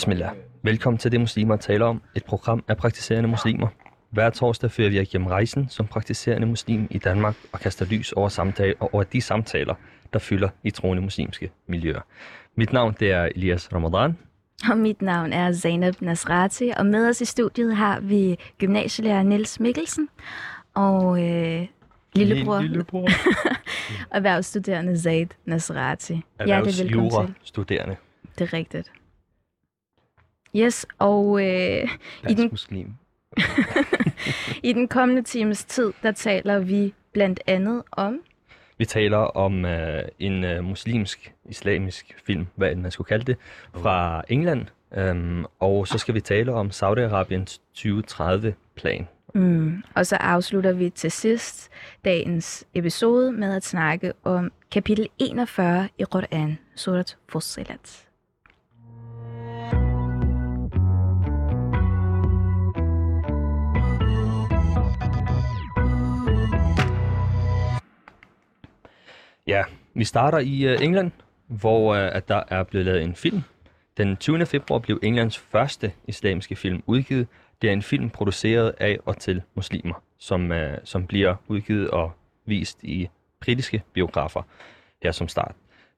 Bismillah. Velkommen til Det Muslimer taler om, et program af praktiserende muslimer. Hver torsdag fører vi igennem rejsen som praktiserende muslim i Danmark og kaster lys over, samtale, over de samtaler, der fylder i troende muslimske miljøer. Mit navn det er Elias Ramadan. Og mit navn er Zainab Nasrati, og med os i studiet har vi gymnasielærer Niels Mikkelsen og øh, lillebror, Lillebror. erhvervsstuderende Zaid Nasrati. Hjertelig velkommen til. studerende. Det er rigtigt. Yes, og øh, i, den, muslim. i den kommende times tid, der taler vi blandt andet om Vi taler om øh, en øh, muslimsk, islamisk film, hvad end man skulle kalde det, fra England. Øhm, og så skal vi tale om Saudi-Arabiens 2030-plan. Mm. Og så afslutter vi til sidst dagens episode med at snakke om kapitel 41 i Quran, Surat Fussilat. Ja, vi starter i uh, England, hvor uh, at der er blevet lavet en film. Den 20. februar blev Englands første islamiske film udgivet. Det er en film produceret af og til muslimer, som, uh, som bliver udgivet og vist i britiske biografer her som start.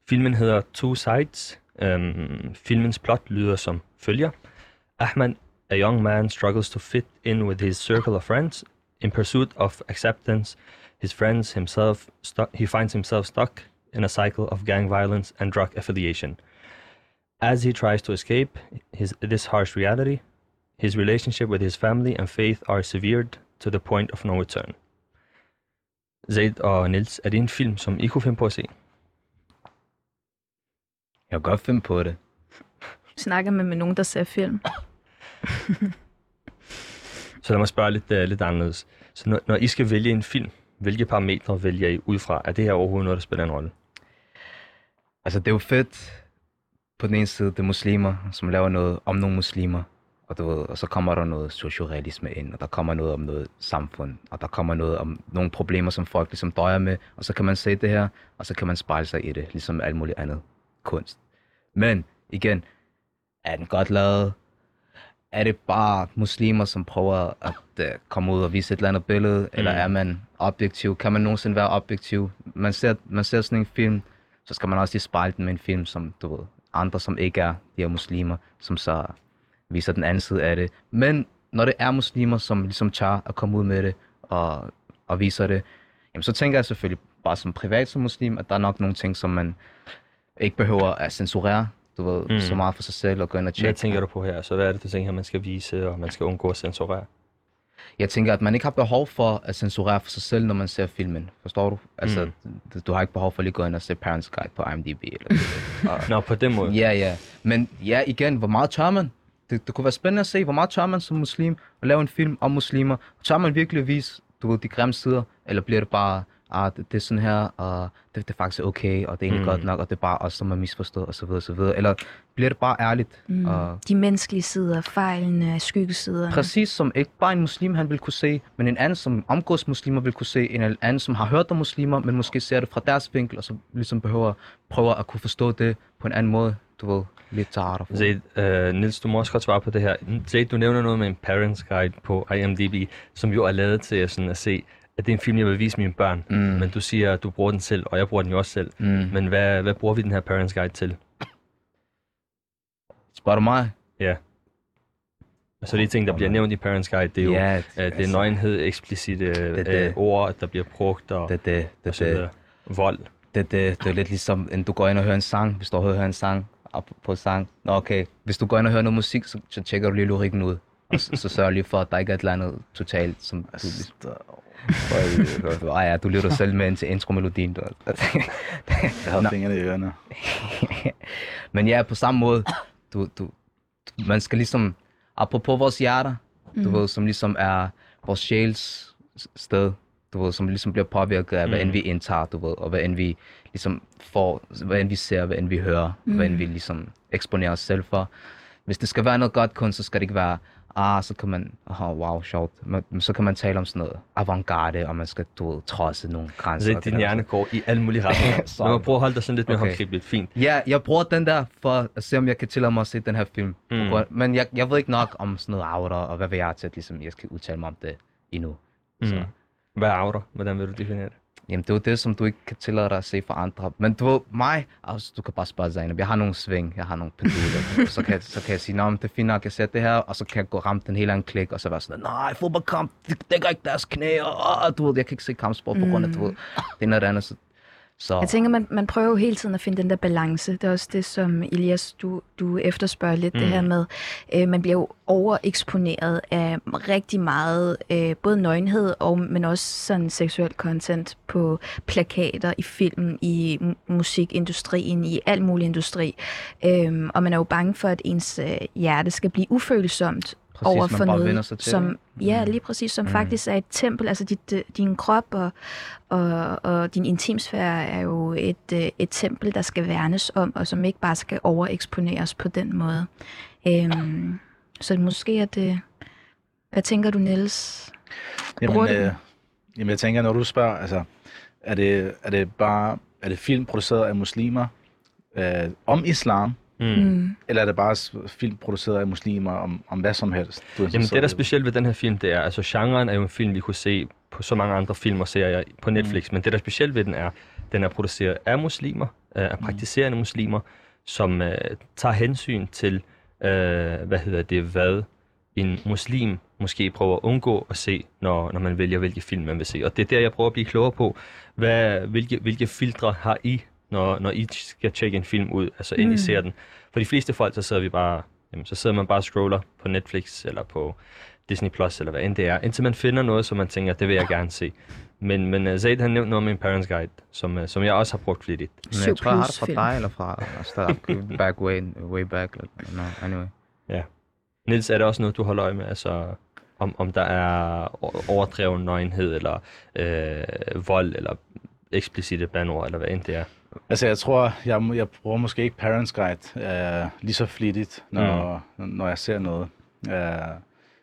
Filmen hedder Two Sides. Um, filmens plot lyder som følger. Ahmed, a young man, struggles to fit in with his circle of friends. In pursuit of acceptance, his friends himself stu- he finds himself stuck in a cycle of gang violence and drug affiliation. As he tries to escape his, this harsh reality, his relationship with his family and faith are severed to the point of no return. Zaid og Nils, er det en film, som I kunne finde på at se? Jeg kan godt finde på det. Snakker man med nogen, der ser film? Så lad mig spørge lidt, uh, lidt anderledes. Så når, når I skal vælge en film, hvilke parametre vælger I ud fra? Er det her overhovedet noget, der spiller en rolle? Altså, det er jo fedt på den ene side, det er muslimer, som laver noget om nogle muslimer. Og, du ved, og så kommer der noget sociorealisme ind, og der kommer noget om noget samfund, og der kommer noget om nogle problemer, som folk ligesom døjer med, og så kan man se det her, og så kan man spejle sig i det, ligesom alt muligt andet kunst. Men igen, er den godt lavet? Er det bare muslimer, som prøver at uh, komme ud og vise et eller andet billede, mm. eller er man objektiv? Kan man nogensinde være objektiv? Man ser, man ser sådan en film, så skal man også lige spejle den med en film, som du ved, andre, som ikke er de her muslimer, som så viser den anden side af det. Men når det er muslimer, som ligesom tager at komme ud med det og, og viser det, jamen så tænker jeg selvfølgelig bare som privat som muslim, at der er nok nogle ting, som man ikke behøver at censurere, du ved, Mm. mm. så meget for sig selv og gå ind og Hvad tjekke. tænker du på her? Så hvad er det, du tænker, man skal vise, og man skal undgå at censurere? Jeg tænker, at man ikke har behov for at censurere for sig selv, når man ser filmen. Forstår du? Altså, du, du har ikke behov for lige at gå ind og se Parents Guide på IMDb. Eller og, Nå, på den måde. Ja, ja. Men ja, igen, hvor meget tør man? Det, det kunne være spændende at se, hvor meget tør man som muslim at lave en film om muslimer. Tør man virkelig at vise, du ved, de grimme sider? Eller bliver det bare, ah, det, det er sådan her, og det, det er faktisk okay, og det er egentlig Mm. godt nok, og det er bare os, som har misforstået, og så videre, og så videre. Eller bliver det bare ærligt? Mm. Og De menneskelige sider, fejlene, skyggesiderne. Præcis som ikke bare en muslim, han vil kunne se, men en anden, som omgås muslimer, vil kunne se. En anden, som har hørt om muslimer, men måske ser det fra deres vinkel, og så ligesom behøver prøve at kunne forstå det på en anden måde. Du ved, lidt tarter. Zaid, øh, Nils, du må også godt svare på det her. Zaid, du nævner noget med en parents guide på IMDb, som jo er lavet til sådan at se, at det er en film, jeg vil vise mine børn. Mm. Men du siger, at du bruger den selv, og jeg bruger den jo også selv. Mm. Men hvad, hvad bruger vi den her parents guide til? Spørger du mig? Så de ting, der bliver nævnt i parents guide, det er jo ja, øh, det er nøgenhed, eksplicite det- øh, ord, der bliver brugt, og, det, det, og det, så det, videre. Vold. det, det, det er lidt ligesom, at du går ind og hører en sang, hvis du hører en sang op på sang. Nå, okay. Hvis du går ind og hører noget musik, så, så tjekker du lige lyrikken ud. Og så, så sørger lige for, at der ikke er et eller andet totalt, som du... Ej, ja, du lytter selv med ind til intromelodien. Du. Jeg har fingrene i ørerne. Men ja, på samme måde, du, du, man skal ligesom, apropos vores hjerter, du Mm. ved, som ligesom er vores sjæls sted, du ved, som ligesom bliver påvirket af, hvad Mm. end vi indtager, du ved, og hvad end vi ligesom får, hvad end vi ser, hvad end vi hører, Mm. hvad end vi ligesom eksponerer os selv for. Hvis det skal være noget godt kunst, så skal det ikke være ah, så kan man, oh, wow, sjovt. Men, så kan man tale om sådan noget avantgarde, og man skal, du ved, trodse nogle grænser. Altså, din hjerne går i alle mulige retninger. Man må prøve at holde dig sådan lidt mere Okay. håndgribeligt. Fint. Ja, jeg bruger den der for at se, om jeg kan tillade mig at se den her film. Mm. Men jeg, jeg ved ikke nok om sådan noget outer, og hvad vil jeg til, at ligesom, jeg skal udtale mig om det endnu. Så. Mm. Hvad er outer? Hvordan vil du definere det? Jamen, det er jo det, som du ikke kan tillade dig at se for andre. Men du ved, mig, altså, du kan bare spørge Zainab, jeg har nogle sving, jeg har nogle penduler. så, kan, jeg- så kan jeg sige, men det er fint nok, jeg ser det her, og så kan jeg gå ramme den hele anden klik, og så være sådan, nej, fodboldkamp, det dækker ikke deres knæ, og, og du ved, jeg kan ikke se kampsport på grund af, du ved, det er noget andet. Så, så Jeg tænker, man, man prøver jo hele tiden at finde den der balance. Det er også det, som Elias, du, du efterspørger lidt, mm. det her med, øh, man bliver jo overeksponeret af rigtig meget, øh, både nøgenhed, og, men også sådan seksuel content på plakater, i film, i mu- musikindustrien, i al mulig industri. Øhm, og man er jo bange for, at ens øh, hjerte skal blive ufølsomt Præcis, over for noget, sig til som, ja, lige præcis, som mm. faktisk er et tempel. Altså dit, øh, din krop og, og, og din intimsfære er jo et, øh, et tempel, der skal værnes om, og som ikke bare skal overeksponeres på den måde. Øhm, så måske er det... Hvad tænker du, Niels? Jamen, øh, jamen, jeg tænker, når du spørger, altså, er det, er det bare, er det film produceret af muslimer øh, om islam, Mm. Mm. eller er det bare film produceret af muslimer om, om hvad som helst? Du Jamen det, der er specielt ved den her film, det er, altså genren er jo en film, vi kunne se på så mange andre film og serier på Netflix, mm. men det, der er specielt ved den er, den er produceret af muslimer, øh, af praktiserende muslimer, som øh, tager hensyn til, øh, hvad hedder det, hvad en muslim måske prøver at undgå at se, når, når man vælger, hvilke film man vil se. Og det er der, jeg prøver at blive klogere på, hvad, hvilke, hvilke filtre har I, når, når I skal tjekke en film ud, altså inden mm. I ser den. For de fleste folk, så sidder vi bare, jamen, så sidder man bare og scroller på Netflix eller på Disney Plus eller hvad end det er, indtil man finder noget, som man tænker, det vil jeg gerne se. Men, men uh, Zaid han nævnte noget med en Parents Guide, som, uh, som jeg også har brugt flittigt. Men jeg tror, jeg har det fra film. dig, eller fra altså, back way, way back. No, anyway. Niels, er det også noget, du holder øje med, altså om, om der er overdreven nøgenhed, eller øh, vold, eller eksplicite bandord, eller hvad end det er? Altså, jeg tror, jeg, jeg bruger måske ikke Parents Guide øh, lige så flittigt, når, mm. når jeg ser noget. Øh,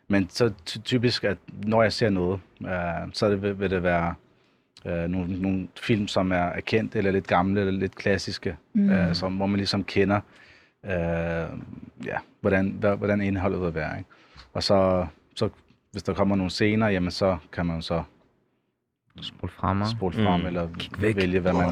men så ty- typisk, at når jeg ser noget, øh, så det, vil, det være øh, nogle, nogle film, som er, kendt, eller lidt gamle, eller lidt klassiske, mm. øh, som, hvor man ligesom kender, øh, ja, hvordan, hvad, hvordan indholdet vil være. Ikke? Og så, så, hvis der kommer nogle scener, jamen så kan man så Spol frem. spole frem, Mm. eller væk. vælge, hvad man,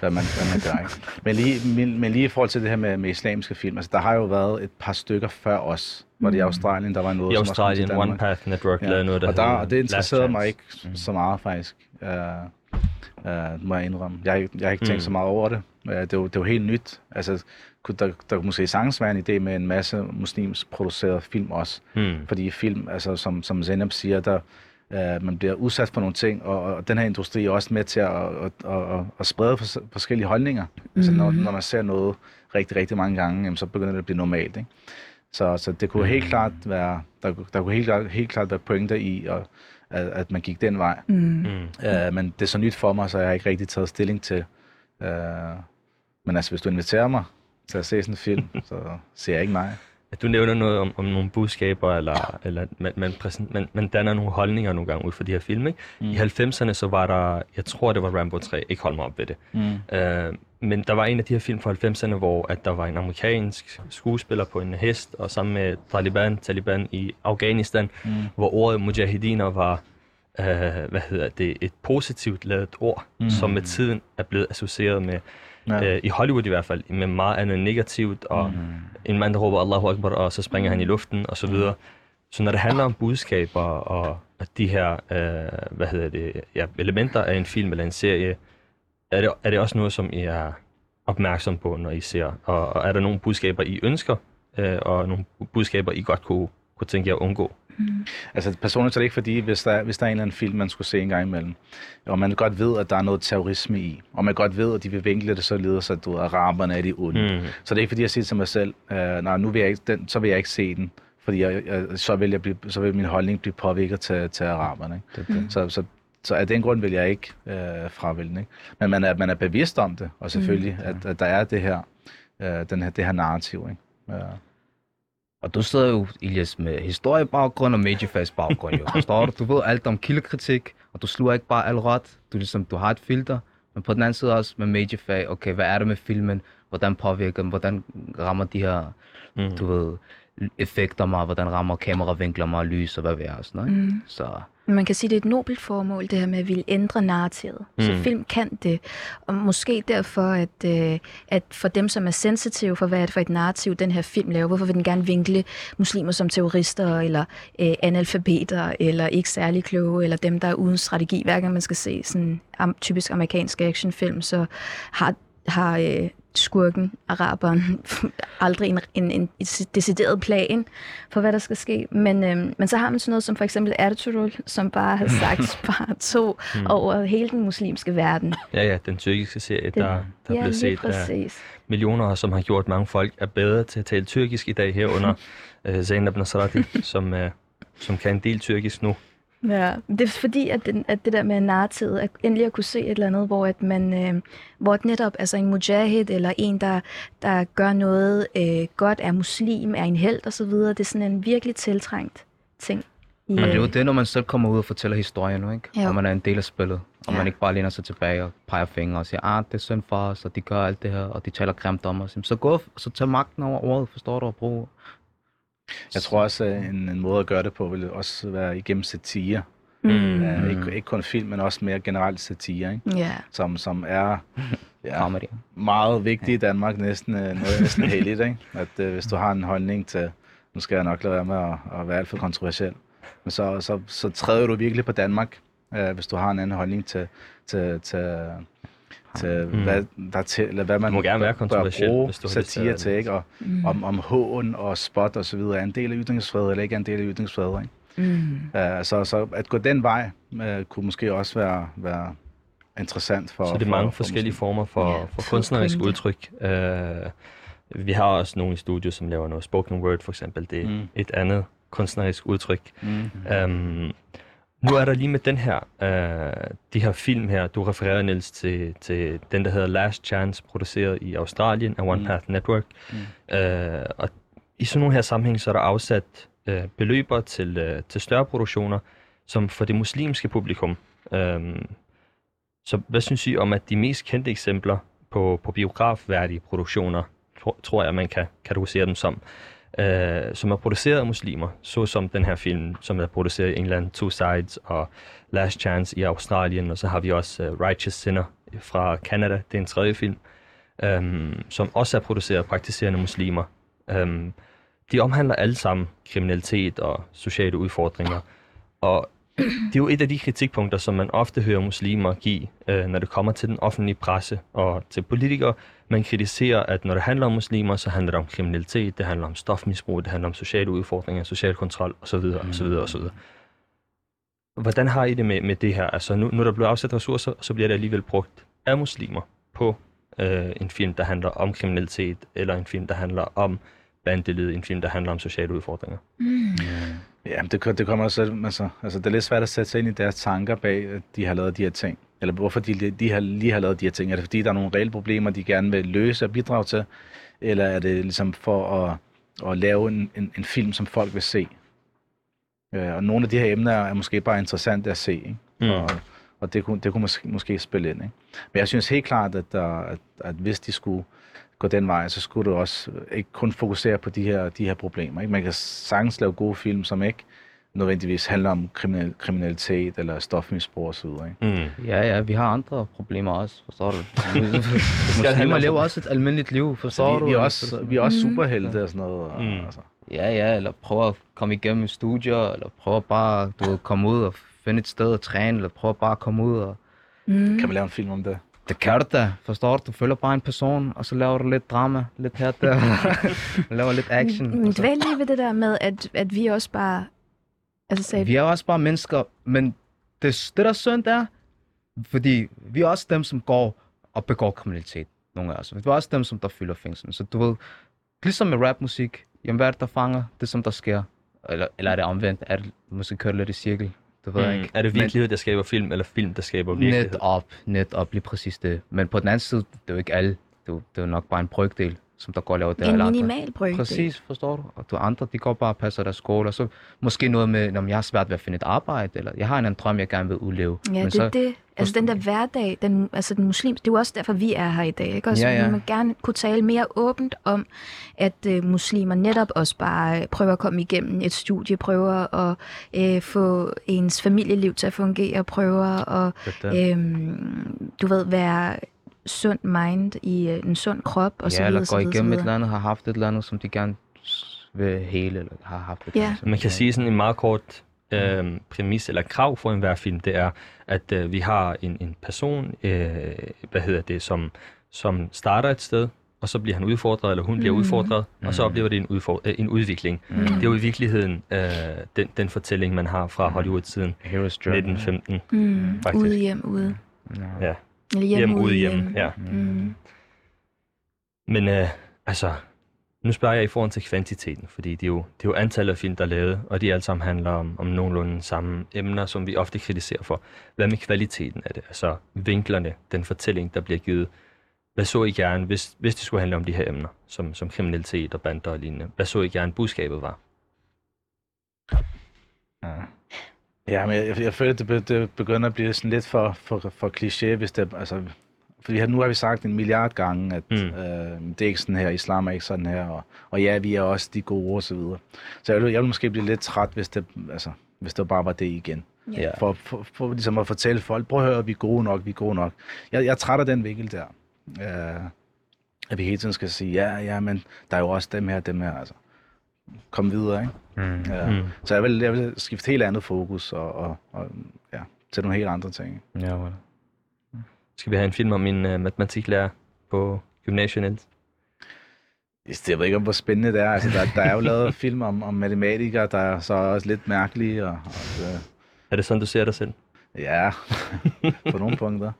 hvad man, hvad man gør. Ikke? Men, lige, men, men lige i forhold til det her med, med islamiske film, altså der har jo været et par stykker før os. Var det i Australien, der var noget, I også Australien. One Path Network Ja. lavede noget, der og, der, og det interesserede mig ikke så meget, faktisk. Uh, uh, må jeg indrømme. Jeg, har ikke- jeg har ikke tænkt Mm. så meget over det. Uh, det, er jo, det jo helt nyt. Altså, kunne- der, der kunne måske sagtens være en idé med en masse muslims producerede film også. Hmm. Fordi film, altså som, som Zeynep siger, der, øh, man bliver udsat for nogle ting, og, og den her industri er også med til at, at, at, at, at sprede fors- forskellige holdninger. Mm. Altså når, når man ser noget rigtig, rigtig mange gange, jamen, så begynder det at blive normalt. Ikke? Så, så det kunne helt klart være, der, der kunne helt, klart- helt klart være pointer i, at, at, at man gik den vej. Mm. Hmm. Øh, men det er så nyt for mig, så jeg har ikke rigtig taget stilling til. Øh, men altså, hvis du inviterer mig til at se sådan en film, så siger jeg ikke nej. Du nævner noget om, om nogle budskaber, eller, eller man, man, præsent, man, man danner nogle holdninger nogle gange ud for de her film. Ikke? Mm. I 90'erne så var der, jeg tror det var Rambo 3, ikke hold mig op ved det. Mm. Øh, men der var en af de her film fra 90'erne, hvor at der var en amerikansk skuespiller på en hest, og sammen med Taliban, Taliban i Afghanistan, mm. hvor ordet mujahidiner var øh, hvad hedder det, et positivt lavet ord, mm. som med tiden er blevet associeret med, Ja. øh, i Hollywood i hvert fald, med meget andet negativt, og mm. en mand, der råber Allahu Akbar, og så springer han i luften, og så videre. Så når det handler om budskaber og og de her, øh, hvad hedder det, ja, elementer af en film eller en serie, er det, er det også noget, som I er opmærksom på, når I ser? Og, og er der nogle budskaber, I ønsker, øh, og nogle budskaber, I godt kunne, kunne tænke jer at undgå? Altså personligt så er det ikke fordi, hvis der, hvis der er en eller anden film, man skulle se en gang imellem, og man godt ved, at der er noget terrorisme i, og man godt ved, at de vil vinkle det således, at du araberne er de onde. Mm. Så det er ikke fordi, jeg siger til mig selv, øh, nej, nu vil jeg ikke, den, så vil jeg ikke se den, fordi jeg, jeg, så, vil jeg blive, så vil min holdning blive påvirket til, til araberne. Ikke? Det. Så, så, så af den grund vil jeg ikke øh, fravælge. Ikke? Men man er, man er bevidst om det, og selvfølgelig, mm. at, at der er det her, øh, den her, det her narrativ. Ikke? Ja. Og du sidder jo, Elias, med historiebaggrund og mediefagsbaggrund, jo. Forstår du? Du ved alt om kildekritik, og du sluger ikke bare alt råt. Du, ligesom, du har et filter, men på den anden side også med mediefag, okay, hvad er det med filmen? Hvordan påvirker den? Hvordan rammer de her, mm. du ved, effekter mig? Hvordan rammer kameravinkler mig, lys og hvad ved jeg og sådan ikke? Mm. Så Man kan sige, det er et nobelt formål, det her med at ville ændre narrativet. Mm. Så film kan det. Og måske derfor, at, øh, at for dem, som er sensitive for, hvad er det for et narrativ, den her film laver, hvorfor vil den gerne vinkle muslimer som terrorister, eller øh, analfabeter, eller ikke særlig kloge, eller dem, der er uden strategi. Hver gang man skal se sådan am, typisk amerikansk actionfilm, så har, har øh, skurken, araberen, aldrig en, en, en decideret plan for, hvad der skal ske. Men, øhm, men så har man sådan noget som for eksempel Ertugrul, som bare har sagt bare to Mm. over hele den muslimske verden. Ja, ja, den tyrkiske serie, der, der ja, blev lige set af præcis. millioner, som har gjort mange folk er bedre til at tale tyrkisk i dag herunder uh, Zainab Nasrati, som, uh, som kan en del tyrkisk nu. Ja, det er fordi, at, den, at det der med narrativet, at endelig at kunne se et eller andet, hvor, at man, øh, hvor netop altså en mujahid, eller en, der, der gør noget øh, godt, er muslim, er en held osv., det er sådan en virkelig tiltrængt ting. I, Men det er jo øh, det, når man selv kommer ud og fortæller historien nu, ikke? Jo. Og man er en del af spillet. Og Ja. man ikke bare læner sig tilbage og peger fingre og siger, ah, det er synd for os, og de gør alt det her, og de taler grimt om os. Så gå, så tag magten over ordet, forstår du, og brug. Jeg tror også, at en, en måde at gøre det på vil også være igennem satire. mm, Mm. ikke, ikke kun film, men også mere generelt satire, ikke? ja. Som, som er ja, Comedy. meget vigtig i Danmark, næsten, øh, noget næsten heldigt. Ikke? At øh, hvis du har en holdning til, nu skal jeg nok lade være med at, at være alt for kontroversiel, men så, så, så træder du virkelig på Danmark, øh, hvis du har en anden holdning til, til, til, til Mm. hvad, der er til, eller hvad man Du må gerne være bør bruge hvis du har lyst til satire at- til, ikke? Og Mm. om, om hån og spot og så videre er en del af ytringsfrihed, eller ikke er en del af ytringsfrihed. Ikke? Mm. Uh, så, så at gå den vej uh, kunne måske også være, være interessant for Så det er for- mange for forskellige muslimer. former for, Ja, for kunstnerisk udtryk. Uh, vi har også nogle i studiet, som laver noget spoken word, for eksempel. Det er mm. et andet kunstnerisk udtryk. Mm. Um, nu er der lige med den her, uh, de her film her, du refererer Niels til, til den, der hedder Last Chance, produceret i Australien af One Mm. Path Network. Mm. Uh, og i sådan nogle her sammenhæng, så er der afsat uh, beløber til, uh, til større produktioner, som for det muslimske publikum. Um, så hvad synes I om, at de mest kendte eksempler på, på biografværdige produktioner, tror, tror jeg, man kan kategorisere dem som, øh, som er produceret af muslimer, såsom den her film, som er produceret i England, Two Sides og Last Chance i Australien, og så har vi også uh, Righteous Sinner fra Canada, det er en tredje film, øhm, som også er produceret af praktiserende muslimer. Øhm, de omhandler alle sammen kriminalitet og sociale udfordringer, og det er jo et af de kritikpunkter, som man ofte hører muslimer give, øh, når det kommer til den offentlige presse og til politikere. Man kritiserer, at når det handler om muslimer, så handler det om kriminalitet, det handler om stofmisbrug, det handler om sociale udfordringer, social kontrol osv. osv. osv. Hvordan har I det med, med det her? Altså nu, når der bliver afsat ressourcer, så bliver det alligevel brugt af muslimer på øh, en film, der handler om kriminalitet, eller en film, der handler om bandeled, en film, der handler om sociale udfordringer. Mm. Ja, det, det kommer også, altså, altså, det er lidt svært at sætte sig ind i deres tanker bag, at de har lavet de her ting. Eller hvorfor de, de har, lige har lavet de her ting. Er det fordi, der er nogle reelle problemer, de gerne vil løse og bidrage til? Eller er det ligesom for at, at lave en, en, en film, som folk vil se? Øh, og nogle af de her emner er måske bare interessante at se, ikke? Mm. Og, og det kunne, det kunne måske, måske spille ind. Ikke? Men jeg synes helt klart, at, der, at, at hvis de skulle gå den vej, så skulle du også ikke kun fokusere på de her, de her problemer. Ikke? Man kan sagtens lave gode film, som ikke nødvendigvis handler om kriminal, kriminalitet eller stofmisbrug osv. Ikke? Mm. Ja, ja, vi har andre problemer også, forstår du? Muslimer lever også et almindeligt liv, forstår Så du? vi, vi, er også, vi er også superhelte og sådan noget. Og, Mm. altså. Ja, ja, eller prøve at komme igennem studier, eller prøve bare du ved, komme ud og finde et sted at træne, eller prøve bare at komme ud og... Mm. Kan vi lave en film om det? Det kan du da, forstår du? Du følger bare en person, og så laver du lidt drama, lidt her der, laver lidt action. Men dvæl lige ved det der med, at, at vi også bare... Altså sagde, Vi er også bare mennesker, men det, det der er synd er, fordi vi er også dem, som går og begår kriminalitet, nogle af os. Vi er også dem, som der fylder fængslen. Så du ved, ligesom med rapmusik, jamen hvad er det, der fanger det, som der sker? Eller, eller er det omvendt? Er det måske kørt lidt i cirkel? Du ved jeg Mm. ikke. Er det virkelighed, der skaber film, eller film, der skaber Men, virkelighed? net op, net op, lige præcis det. Men på den anden side, det er jo ikke alle. Det er, jo- det er jo nok bare en brygdel. Som der går og laver det. En eller andre. minimal brøkdel. Præcis, forstår du? Og du andre, de går bare og passer deres skole, og så måske noget med, om jeg har svært ved at finde et arbejde, eller jeg har en anden drøm, jeg gerne vil udleve. Ja, Men det er det. Altså den der hverdag, den, altså den muslims, det er jo også derfor, vi er her i dag. Ikke? Også, Ja, ja. Må gerne kunne tale mere åbent om, at øh, muslimer netop også bare øh, prøver at komme igennem et studie, prøver at øh, få ens familieliv til at fungere, prøver at, øh, du ved, være sund mind i øh, en sund krop, og så ja, videre, eller så går videre, så igennem et eller andet, har haft et eller andet, som de gerne vil hele, eller har haft et Ja. eller andet, Man kan sige sådan en meget kort øh, præmis eller krav for enhver film, det er, at øh, vi har en, en person, øh, hvad hedder det, som, som starter et sted, og så bliver han udfordret, eller hun bliver Mhm. udfordret, og så Mhm. oplever det en, udfor- øh, en udvikling. Mm. Det er jo i virkeligheden øh, den, den fortælling, man har fra Hollywood siden Hero's Journey. 1915. Mm, faktisk. ude hjem, ude. Ja. Ja. Eller hjem, Hjem, ude, ude, hjem, hjem. ja. Mm. Men øh, altså, nu spørger jeg i forhold til kvantiteten, fordi det er jo, det er jo antallet af film, der er lavet, og de alle sammen handler om, om nogenlunde samme emner, som vi ofte kritiserer for. Hvad med kvaliteten af det? Altså vinklerne, den fortælling, der bliver givet. Hvad så I gerne, hvis, hvis det skulle handle om de her emner, som, som kriminalitet og bander og lignende? Hvad så I gerne, budskabet var? Ja. Ja, men jeg, jeg, føler, at det, be- det begynder at blive sådan lidt for, for, for kliché, hvis det, altså, fordi her- nu har vi sagt en milliard gange, at Mm. øh, det er ikke sådan her, islam er ikke sådan her, og, og ja, vi er også de gode og så videre. Så jeg vil, jeg vil måske blive lidt træt, hvis det, altså, hvis det bare var det igen. Ja. For, for, for ligesom at fortælle folk, prøv at høre, vi er gode nok, vi er gode nok. Jeg, jeg er træt af den vinkel der. Øh, at vi hele tiden skal sige, ja, ja, men der er jo også dem her, dem her, altså. Kom videre, ikke? Mm. Ja. Mm. Så jeg vil, jeg vil skifte helt andet fokus og, og, og ja, til nogle helt andre ting. Ja, well. Skal vi have en film om en uh, matematiklærer på gymnasiet? Niels? Jeg ved ikke, hvor spændende det er. Altså, der, der er jo lavet film om, om matematikere, der er så også lidt mærkelige. Og, og, øh, Er det sådan, du ser dig selv? ja, på nogle punkter.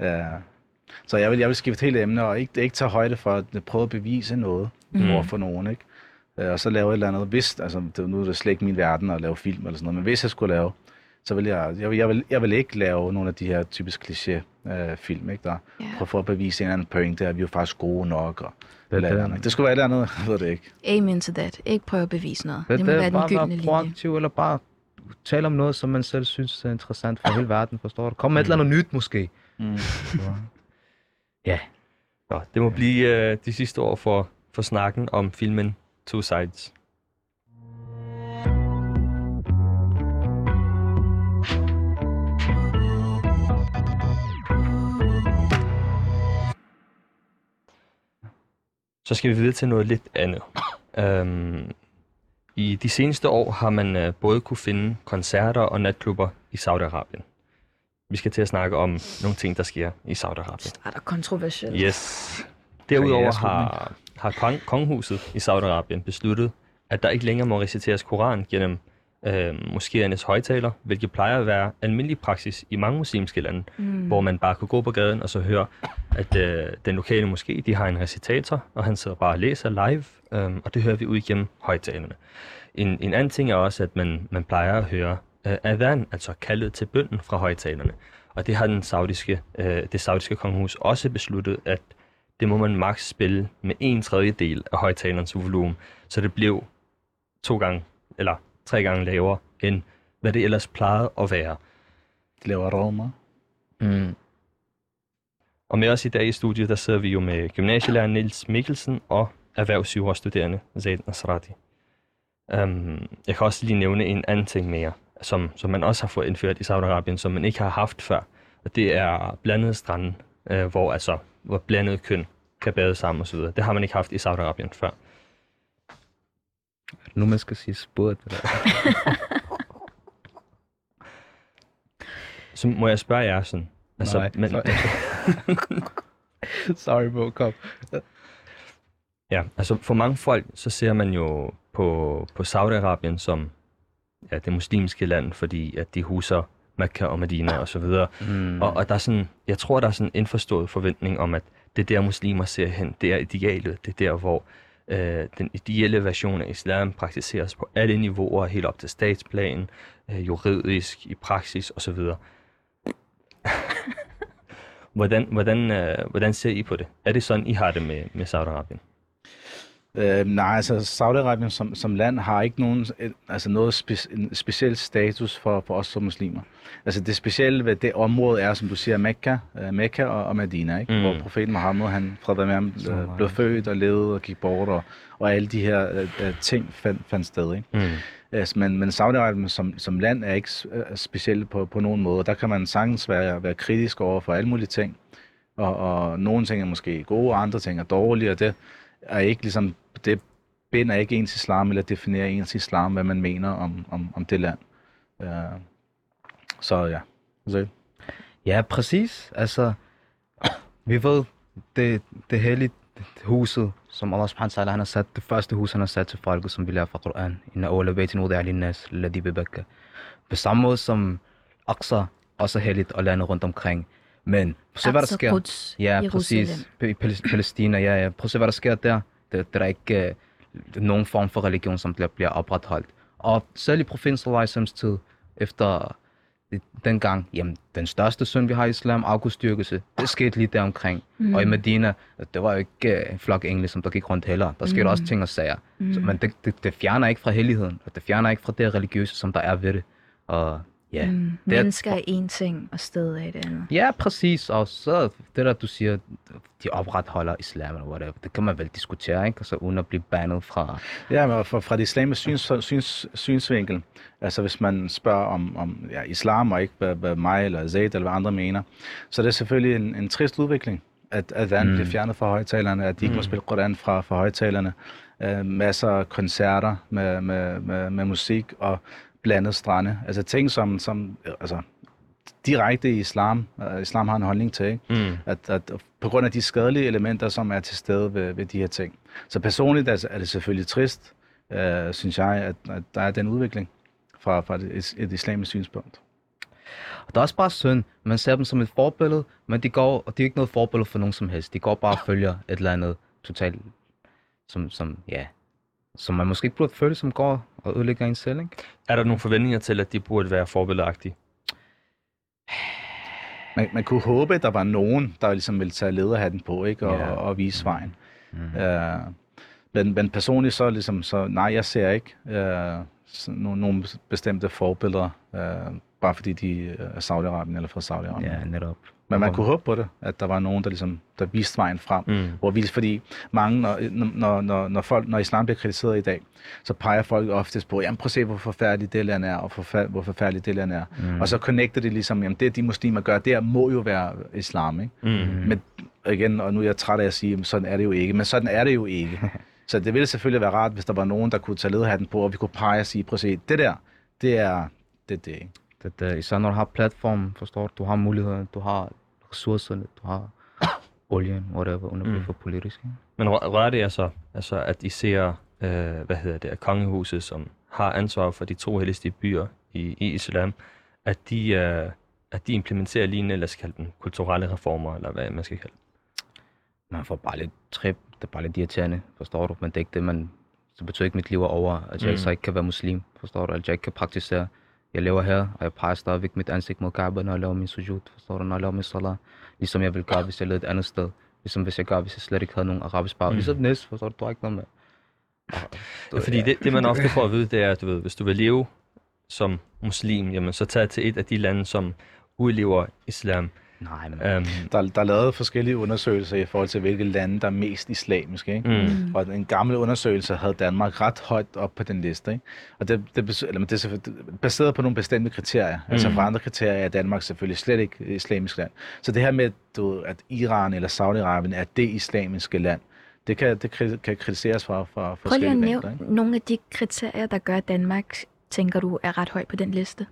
Ja. Så jeg vil, jeg vil skifte helt emne og ikke, ikke tage højde for at prøve at bevise noget mm. over for nogen. Ikke? Øh, Og så lave et eller andet. Hvis, altså, det, nu er det slet ikke min verden at lave film eller sådan noget, men hvis jeg skulle lave, så vil jeg, jeg, vil, jeg, vil, jeg vil ikke lave nogle af de her typisk kliché øh, film, ikke? der Ja. prøver for at bevise en eller anden point, der er vi jo faktisk gode nok. Og, Det, eller, det, andet. det skulle være et eller andet, jeg ved det ikke. Amen to that. Ikke prøve at bevise noget. Det, det, må det være den bare gyldne linje. proaktiv, eller bare tale om noget, som man selv synes er interessant for hele verden, forstår du? Kom med et eller andet nyt, måske. Mm. Ja. Nå, det må blive uh, de sidste år for, for snakken om filmen Two Sides. Så skal vi videre til noget lidt andet. Um, I de seneste år har man uh, både kunne finde koncerter og natklubber i Saudi-Arabien. Vi skal til at snakke om nogle ting, der sker i Saudi-Arabien. Er der kontroversielt? Yes. Derudover har, har kong, kongehuset i Saudi-Arabien besluttet, at der ikke længere må reciteres Koran gennem øh, moskéernes højtaler, hvilket plejer at være almindelig praksis i mange muslimske lande, Mm. hvor man bare kan gå på gaden og så høre, at øh, den lokale moské, de har en recitator, og han sidder bare og læser live, øh, og det hører vi ud igennem højtalerne. En, en anden ting er også, at man, man plejer at høre øh, adhan, altså kaldet til bønden fra højtalerne. Og det har den saudiske, øh, det saudiske kongehus også besluttet, at det må man maks spille med en tredjedel af højtalerens volumen, så det blev to gange, eller tre gange lavere, end hvad det ellers plejede at være. Det laver Roma. Mm. Og med os i dag i studiet, der sidder vi jo med gymnasielærer Niels Mikkelsen og erhvervsjurastuderende Zaid Nasrati. Um, jeg kan også lige nævne en anden ting mere, som, som man også har fået indført i Saudi-Arabien, som man ikke har haft før. Og det er blandede strande, øh, hvor, altså, hvor blandet køn kan bade sammen osv. Det har man ikke haft i Saudi-Arabien før. Nu man skal sige spurgt. Så må jeg spørge jer sådan. Altså, Nej, men, sorry. Kom. Ja, altså for mange folk, så ser man jo på, på Saudi-Arabien som ja, det muslimske land, fordi at de huser Mekka og Medina og så videre. Mm. Og, og der er sådan, jeg tror, der er sådan en indforstået forventning om, at det er der muslimer ser hen, det er idealet, det er der, hvor øh, den ideelle version af islam praktiseres på alle niveauer, helt op til statsplan, øh, juridisk, i praksis osv. hvordan, hvordan, øh, hvordan ser I på det? Er det sådan, I har det med, med Saudi-Arabien? Øh, nej, altså Saudi-Arabien som, som land har ikke nogen, et- altså noget spe, en speciel status for, for os som muslimer. Altså det specielle ved det område er, som du siger, Mekka, øh, Mekka og, og Medina, ikke? Mm. Hvor profeten Muhammed, han ham, Så øh, blev født og levede og gik bort, og, og alle de her øh, øh, ting fandt, fandt sted. Ikke? Mm. Altså, men, men Saudi-Arabien som, som land er ikke øh, specielt på, på nogen måde. Der kan man sagtens være, være kritisk over for alle mulige ting. Og, og nogle ting er måske gode, og andre ting er dårlige, og det er ikke ligesom, det binder ikke ens islam, eller definerer ens islam, hvad man mener om, om, om det land. Uh, så ja, så, Ja, præcis. Altså, vi ved, det, det hellige huset, som Allah subhanahu wa ta'ala, han har sat, det første hus, han har sat til folket, som vi lærer fra Koran. Inna awla baytin wudi'a linnas, ladhi bi Bakka. På samme måde som Aqsa også er helligt og landet rundt omkring. Men prøv at se, hvad der sker. Ja, præcis. I Palæ- Palæstina, ja, ja. Prøv at se, hvad der sker der. Er der ikke uh, nogen form for religion, som bliver, bliver opretholdt. Og selv i profeten sallallahu tid, efter dengang, jamen, den største synd, vi har i islam, afgudstyrkelse, det skete lige der omkring. Mm. Og i Medina, det var jo ikke uh, en flok engle, som der gik rundt heller. Der skete mm. også ting og sager. Mm. Så, men det, det, det, fjerner ikke fra helligheden, og det fjerner ikke fra det religiøse, som der er ved det. Og ja, Mm. det er- Mennesker er en ting, og stedet er det andet. Ja, præcis. Og så det der, du siger, de opretholder islam eller whatever, det kan man vel diskutere, ikke? Altså uden at blive bandet fra... Ja, men fra, fra det islamiske syns, syns, synsvinkel, altså hvis man spørger om, om ja, islam og ikke hvad, hvad mig eller Zaid eller hvad andre mener, så er det selvfølgelig en, en trist udvikling, at, at den mm. bliver fjernet fra højtalerne, at de ikke må spille Koran fra, fra højtalerne. Uh, masser af koncerter med, med, med, med musik og blandet strande. Altså ting, som, som altså, direkte i islam, uh, islam har en holdning til, ikke? Mm. At, at på grund af de skadelige elementer, som er til stede ved, ved de her ting. Så personligt er, er det selvfølgelig trist, øh, synes jeg, at, at der er den udvikling fra, fra et, et islamisk synspunkt. Og det er også bare synd. Man ser dem som et forbillede, men de går, og de er ikke noget forbillede for nogen som helst. De går bare og følger et eller andet totalt, som, som, ja, som man måske ikke burde føle, som går og ødelægger en selv, ikke? Er der nogle forventninger til, at de burde være forbilledagtige? Man, man kunne håbe, at der var nogen, der ligesom ville tage lederhatten på ikke? Og, Ja. og, og vise vejen. Mm. Øh, men, men personligt så ligesom, så nej, jeg ser ikke øh, sådan nogle, nogle bestemte forbilleder, øh, bare fordi de er Saudi-Arabien eller fra Saudi-Arabien. Ja, netop. Men man kunne håbe på det, at der var nogen, der ligesom der viste vejen frem. Mm. Hvor vi, fordi mange, når, når, når, når, folk, når islam bliver kritiseret i dag, så peger folk oftest på, jamen prøv at se, hvor forfærdeligt det land er, og forfær, hvor forfærdeligt det land er. Mm. Og så connecter det ligesom, jamen det de muslimer gør, der må jo være islam, ikke? Mm. Men igen, og nu er jeg træt af at sige, jamen, sådan er det jo ikke, men sådan er det jo ikke. så det ville selvfølgelig være rart, hvis der var nogen, der kunne tage lederhatten på, og vi kunne pege og sige, prøv at se, det der, det er det, det ikke? Det, det, især når du har platform, forstår du, du har muligheder, du har ressourcerne, du har olien, whatever, uden at blive Mm. for politisk. Ikke? Men rø- rører det altså, altså, at I ser, øh, hvad hedder det, kongehuset, som har ansvar for de to helligste byer i, i islam, at de, øh, at de implementerer lignende, eller skal kalde dem kulturelle reformer, eller hvad man skal kalde det. Man får bare lidt trip, det er bare lidt irriterende, forstår du, men det er ikke det, man, det betyder ikke, at mit liv er over, at jeg Mm. mm. så ikke kan være muslim, forstår du, at jeg ikke kan praktisere. Jeg lever her, og jeg peger stadigvæk mit ansigt mod Kaaba, når jeg laver min sujud, forstår du, når jeg laver min salat, ligesom jeg vil gøre, hvis jeg levede et andet sted. Ligesom hvis jeg gør, hvis jeg slet ikke havde nogen arabisk bag. Mm. Mm. Ligesom Nis, forstår du, du har ikke noget med. Ja, fordi det, det, man ofte får at vide, det er, at du ved, hvis du vil leve som muslim, jamen, så tag til et af de lande, som udlever islam. Nej, men... Um, Der, der er lavet forskellige undersøgelser i forhold til, hvilke lande, der er mest islamiske. Ikke? mm, Og en gammel undersøgelse havde Danmark ret højt op på den liste. Ikke? Og det, det, eller, men det er selvfølgelig baseret på nogle bestemte kriterier. Mm. Altså Mm. for andre kriterier er Danmark selvfølgelig slet ikke et islamisk land. Så det her med, du, ved, at Iran eller Saudi-Arabien er det islamiske land, det kan, det kan kritiseres fra, fra Prøv lige at forskellige nævne Ikke? nogle af de kriterier, der gør at Danmark, tænker du, er ret højt på den liste.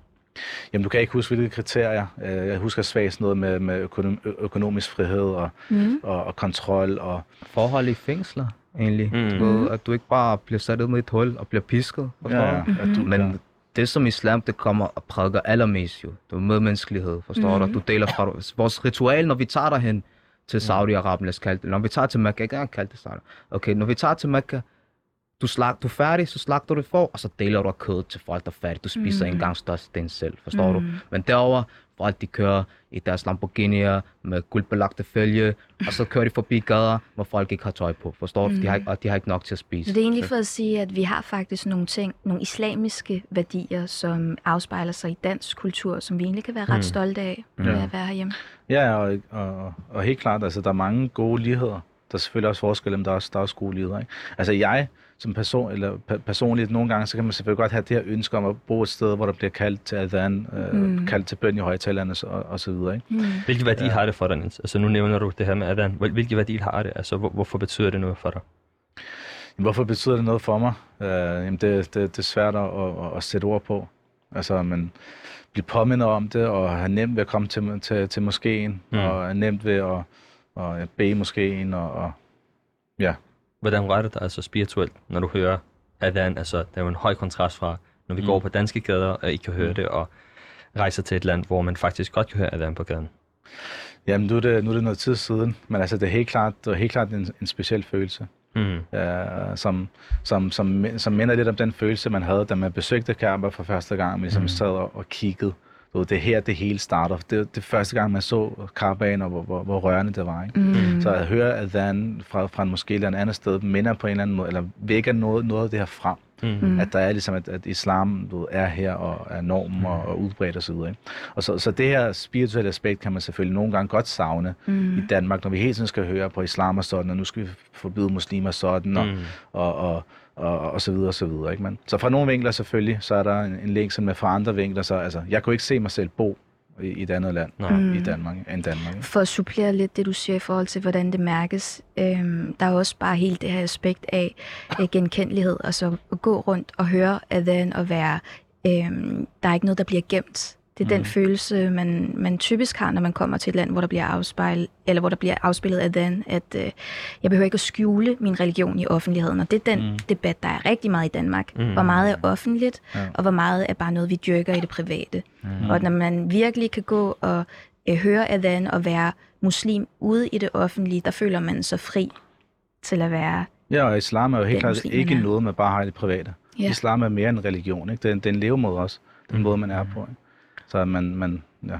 Jamen, du kan ikke huske, hvilke kriterier. Øh, Jeg husker svagt noget med, med økonom, økonomisk frihed og, Mm. og, og kontrol. Og, forhold i fængsler, egentlig. Mm. Mm. Du ved, at du ikke bare bliver sat ud med et hul og bliver pisket. forstår ja, ja, at du, Men ja. det som islam, det kommer og prædiker allermest jo. Det er medmenneskelighed, forstår Mhm. du? Du deler fra vores ritual, når vi tager derhen til Saudi-Arabien, lad os kalde det. Når vi tager til Mekka, ikke engang kalde det Saudi. Okay, når vi tager til Mekka, du, slag, du er færdig, så slagter du for, og så deler du kød til folk, der er færdige. Du spiser mm. engang størstedelen selv, forstår mm. du? Men derover Folk de kører i deres Lamborghini'er med guldbelagte følge, og så kører de forbi gader, hvor folk ikke har tøj på, forstår du? De har, ikke- og de har ikke nok til at spise. Så det er egentlig for at sige, at vi har faktisk nogle ting, nogle islamiske værdier, som afspejler sig i dansk kultur, som vi egentlig kan være ret Mm. stolte af ved Ja. at være herhjemme. Ja, og, og, og helt klart, altså der er mange gode ligheder. Der er selvfølgelig også forskel, men der er også, der er også gode ligheder. Ikke? Altså jeg som person, eller pe- personligt, nogle gange, så kan man selvfølgelig godt have det her ønske om at bo et sted, hvor der bliver kaldt til adhan, øh, Mm. kaldt til bøn i højtalerne og, og så videre. Ikke? Mm. Hvilke værdi Ja. har det for dig, Niels? Altså nu nævner du det her med adhan. Hvil- Hvilke værdi har det? Altså hvor, hvorfor betyder det noget for dig? Hvorfor betyder det noget for mig? Øh, jamen det, det, det er svært at, at, at sætte ord på. Altså, men blive påmindet om det, og have nemt ved at komme til, til, til moskeen, Mm. og have nemt ved at, at bede i moskeen, og, og ja. Hvordan rører det dig altså spirituelt, når du hører adhan? Altså, der er jo en høj kontrast fra, når vi mm. Går på danske gader, og ikke kan høre Mm. det, og rejser til et land, hvor man faktisk godt kan høre adhan på gaden. Jamen, nu er, det, nu er det noget tid siden, men altså, det er helt klart, det er helt klart en, en speciel følelse, Mm. øh, som, som, som, som minder lidt om den følelse, man havde, da man besøgte Kaaba for første gang, man ligesom Mm. sad og, og kiggede. Det er her, det hele starter. Det er det første gang, man så Kaabaen, og hvor, hvor, hvor rørende det var. Ikke? Mm. Så at høre adhan fra, fra en moské eller et andet sted, minder på en eller anden måde, eller vækker noget, noget af det her frem. Mm. Mm. At der er ligesom, at, at islam du ved, er her og er normen og, og udbredt osv. Og, og så, så det her spirituelle aspekt kan man selvfølgelig nogle gange godt savne Mm. i Danmark, når vi hele tiden skal høre på islam og sådan, og nu skal vi forbyde muslimer sådan, og, Mm. og, og, og, og så videre og så videre. Ikke? Men, så fra nogle vinkler selvfølgelig, så er der en, en længsel med fra andre vinkler, så altså, jeg kunne ikke se mig selv bo i, i et andet land Nej. Mm. i Danmark end Danmark. For at supplere lidt det, du siger i forhold til, hvordan det mærkes, øhm, der er også bare hele det her aspekt af øh, genkendelighed, altså at gå rundt og høre adhan og være, øhm, der er ikke noget, der bliver gemt. Det er mm. den følelse, man, man typisk har, når man kommer til et land, hvor der bliver afspejlet, eller hvor der bliver afspillet adhan, at øh, jeg behøver ikke at skjule min religion i offentligheden. Og det er den Mm. mm. debat, der er rigtig meget i Danmark. Mm. Mm. Hvor meget er offentligt, Ja. og hvor meget er bare noget, vi dyrker i det private. Mm. Og når man virkelig kan gå og øh, høre adhan og være muslim ude i det offentlige, der føler man sig fri til at være... Ja, og islam er jo helt Den klart ikke er. noget, man bare har i det private. Ja. Islam er mere en religion, ikke? Det, er, det er en levemåde også, den Mm. måde, man er på. Ikke? Så man, man ja,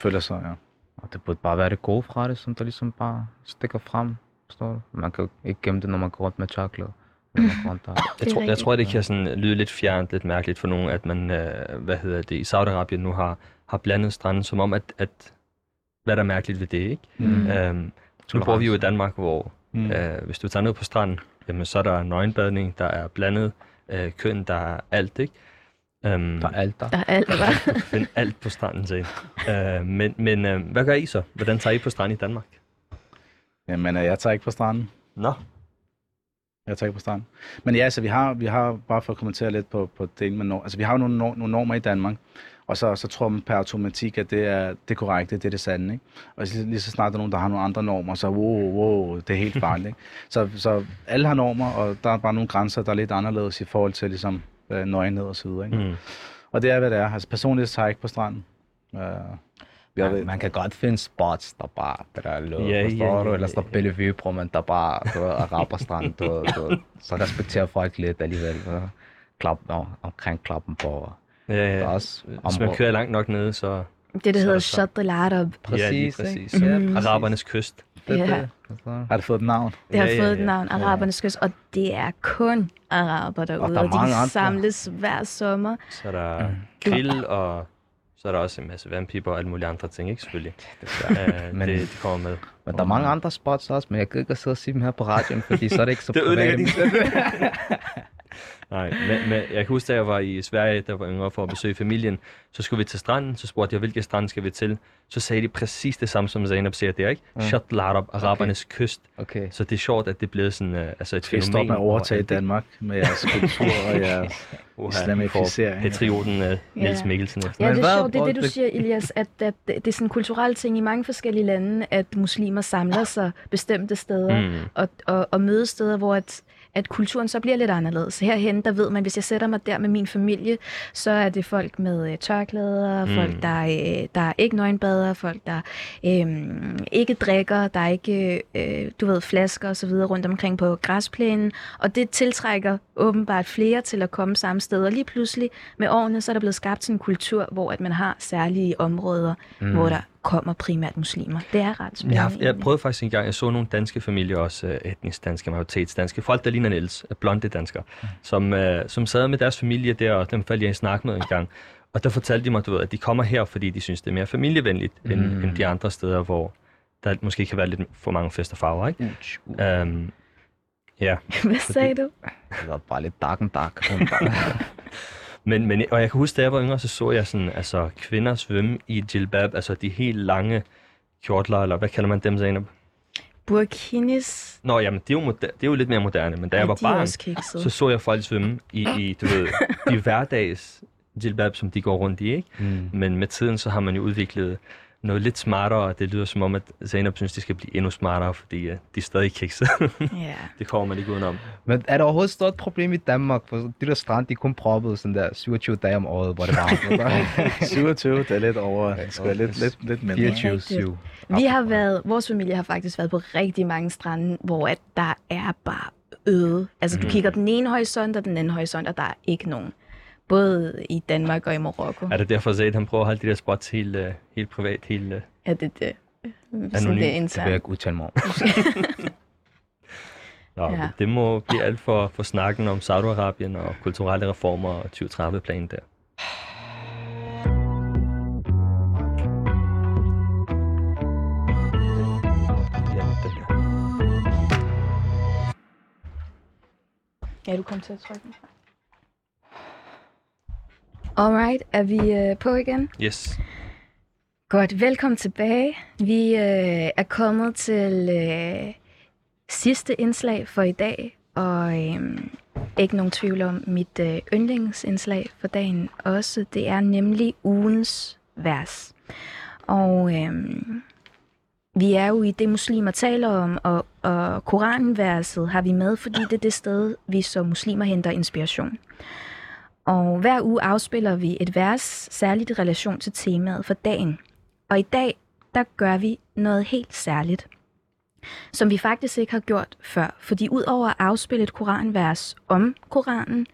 føler sig, ja. Og det burde bare være det gode fra det, som der ligesom bare stikker frem, forstår du? Man kan jo ikke gemme det, når man går rundt med. Det Jeg tror, jeg tror, det kan sådan lyde lidt fjernt, lidt mærkeligt for nogen, at man, øh, hvad hedder det, i Saudi-Arabien nu har, har blandet stranden, som om, at, at hvad der er mærkeligt ved det, ikke? Mm. Øhm, nu bor vi jo i Danmark, hvor Mm. øh, hvis du tager ned på stranden, jamen så er der nøgenbadning, der er blandet øh, køn, der er alt, ikke? Um, Der er alt der. Der er alt, hva'? du alt på stranden, sagde uh, Men, men uh, hvad gør I så? Hvordan tager I på stranden i Danmark? Jamen, øh, jeg tager ikke på stranden. Nå, Jeg tager ikke på stranden. Men ja, altså, vi har, vi har bare for at kommentere lidt på, på det med normer. Altså, vi har jo nogle, nogle normer i Danmark, og så, så tror man per automatik, at det er det korrekte, det er det sande. Ikke? Og lige, lige så snart der er nogen, der har nogle andre normer, så wow, wow, det er helt farligt. Ikke? Så, så alle har normer, og der er bare nogle grænser, der er lidt anderledes i forhold til ligesom, øh, nøgenhed og så videre. Ikke? mm. Og det er, hvad det er. Altså, personligt tager jeg ikke på stranden. Jeg ved, Man, man kan godt finde spots, der bare der er lukket, Ja, ja, forstår ja, du? Ellers ja. der Bellevue, bro, men der bare du ved, araberstrand, du, ved, du, ved. så respekterer folk lidt alligevel. Du ved. Klap, no, omkring klappen på. Ja, Der er ja. også Hvis man kører langt nok nede, så... Det, der Så er hedder der så- Shut the Light Up. ja, lige Præcis, ikke? præcis. Ja, præcis. Arabernes kyst. Det Ja. det, du? har det fået et navn? Det har Ja, ja, fået et ja. navn, Arabernes kyst, og det er kun araber derude, Og der er og de andre. samles hver sommer. Så er der grill, og så er der også en masse vandpiber og alle mulige andre ting, ikke selvfølgelig? Uh, Men- det, det kommer med. Men der er mange andre spots også, men jeg gider ikke at sidde og sige dem her på radioen, fordi så er det ikke så Det ødelægger privat. Nej, men, men jeg kan huske, da jeg var i Sverige, der var yngre for at besøge familien, så skulle vi til stranden, så spurgte jeg, hvilke strand skal vi til? Så sagde de præcis det samme, som Zainab siger der, ikke? Ja. Shut Larab, arabernes kyst. Okay. Så det er sjovt, at det er blevet sådan, uh, altså et Skal fænomen. stoppe med at overtage Danmark med jeres kultur og jeres Uha, islamificering? Patrioten uh, Niels Mikkelsen efter. Ja, Men det er sjovt, det er det, du siger, Elias, at, at det det er sådan en kulturel ting i mange forskellige lande, at muslimer samler sig bestemte steder Mm. og, og, og mødesteder, hvor at, at kulturen så bliver lidt anderledes. Herhen, der ved man, hvis jeg sætter mig der med min familie, så er det folk med øh, tørklæder, mm. folk, der, øh, der er ikke nøgenbader, folk, der øh, ikke drikker, der er ikke, øh, du ved, flasker osv. rundt omkring på græsplænen, og det tiltrækker åbenbart flere til at komme samme sted, og lige pludselig med årene, så er der blevet skabt sådan en kultur, hvor at man har særlige områder, mm. hvor der kommer primært muslimer. Det er ret spændende. Jeg, har, jeg prøvede faktisk en gang, jeg så nogle danske familier, også uh, etnisk danske, majoritetsdanske, folk der ligner Niels, uh, blonde danskere, mm. som, uh, som sad med deres familie der, og dem faldt jeg i snak med en gang. Og der fortalte de mig, du ved, at de kommer her, fordi de synes, det er mere familievenligt, mm. end, end de andre steder, hvor der måske kan være lidt for mange fest og farver, ikke? Um, ja. Hvad sagde du? Det var bare lidt dark and dark. Men, men, og jeg kan huske, da jeg var yngre, så så jeg sådan, altså, kvinder svømme i jilbab, altså de helt lange kjortler, eller hvad kalder man dem, Zainab? Burkinis. Nå, jamen, det er jo, det er jo lidt mere moderne, men da jeg var barn, så så jeg folk svømme i, i du ved, de hverdags jilbab, som de går rundt i, ikke? mm. Men med tiden, så har man jo udviklet noget lidt smartere, og det lyder som om, at Zainab synes, de skal blive endnu smartere, fordi uh, de er stadig kikset. Ja. det kommer man ikke udenom. Men er der overhovedet et stort problem i Danmark? For de der strand, de er kun proppet sådan der 27 dage om året, hvor det var 27, det er lidt over. Det skal være lidt, lidt, lidt mindre. 24 7 Vi har været, vores familie har faktisk været på rigtig mange strande, hvor at der er bare øde. Altså, du Mhm. kigger den ene horisont og den anden horisont, og der er ikke nogen. Både i Danmark og i Marokko. Er det derfor, at han prøver at holde de der spots helt, uh, helt privat, helt... Uh, Er det det? Sådan Anonym. det er Det vil jeg ikke udtale mig om. Nå, Ja. ja. det må blive alt for, for snakken om Saudi-Arabien og kulturelle reformer og 2030-planen der. Ja. Ja, du kom til at trykke den. Alright, er vi øh, på igen? Yes. Godt, velkommen tilbage. Vi øh, er kommet til øh, sidste indslag for i dag, og øh, ikke nogen tvivl om mit øh, yndlingsindslag for dagen også. Det er nemlig ugens vers. Og øh, vi er jo i det, muslimer taler om, og, og Koranverset har vi med, fordi det er det sted, vi som muslimer henter inspiration. Og hver uge afspiller vi et vers, særligt i relation til temaet for dagen. Og i dag, der gør vi noget helt særligt, som vi faktisk ikke har gjort før. Fordi udover at afspille et koranvers om Koranen,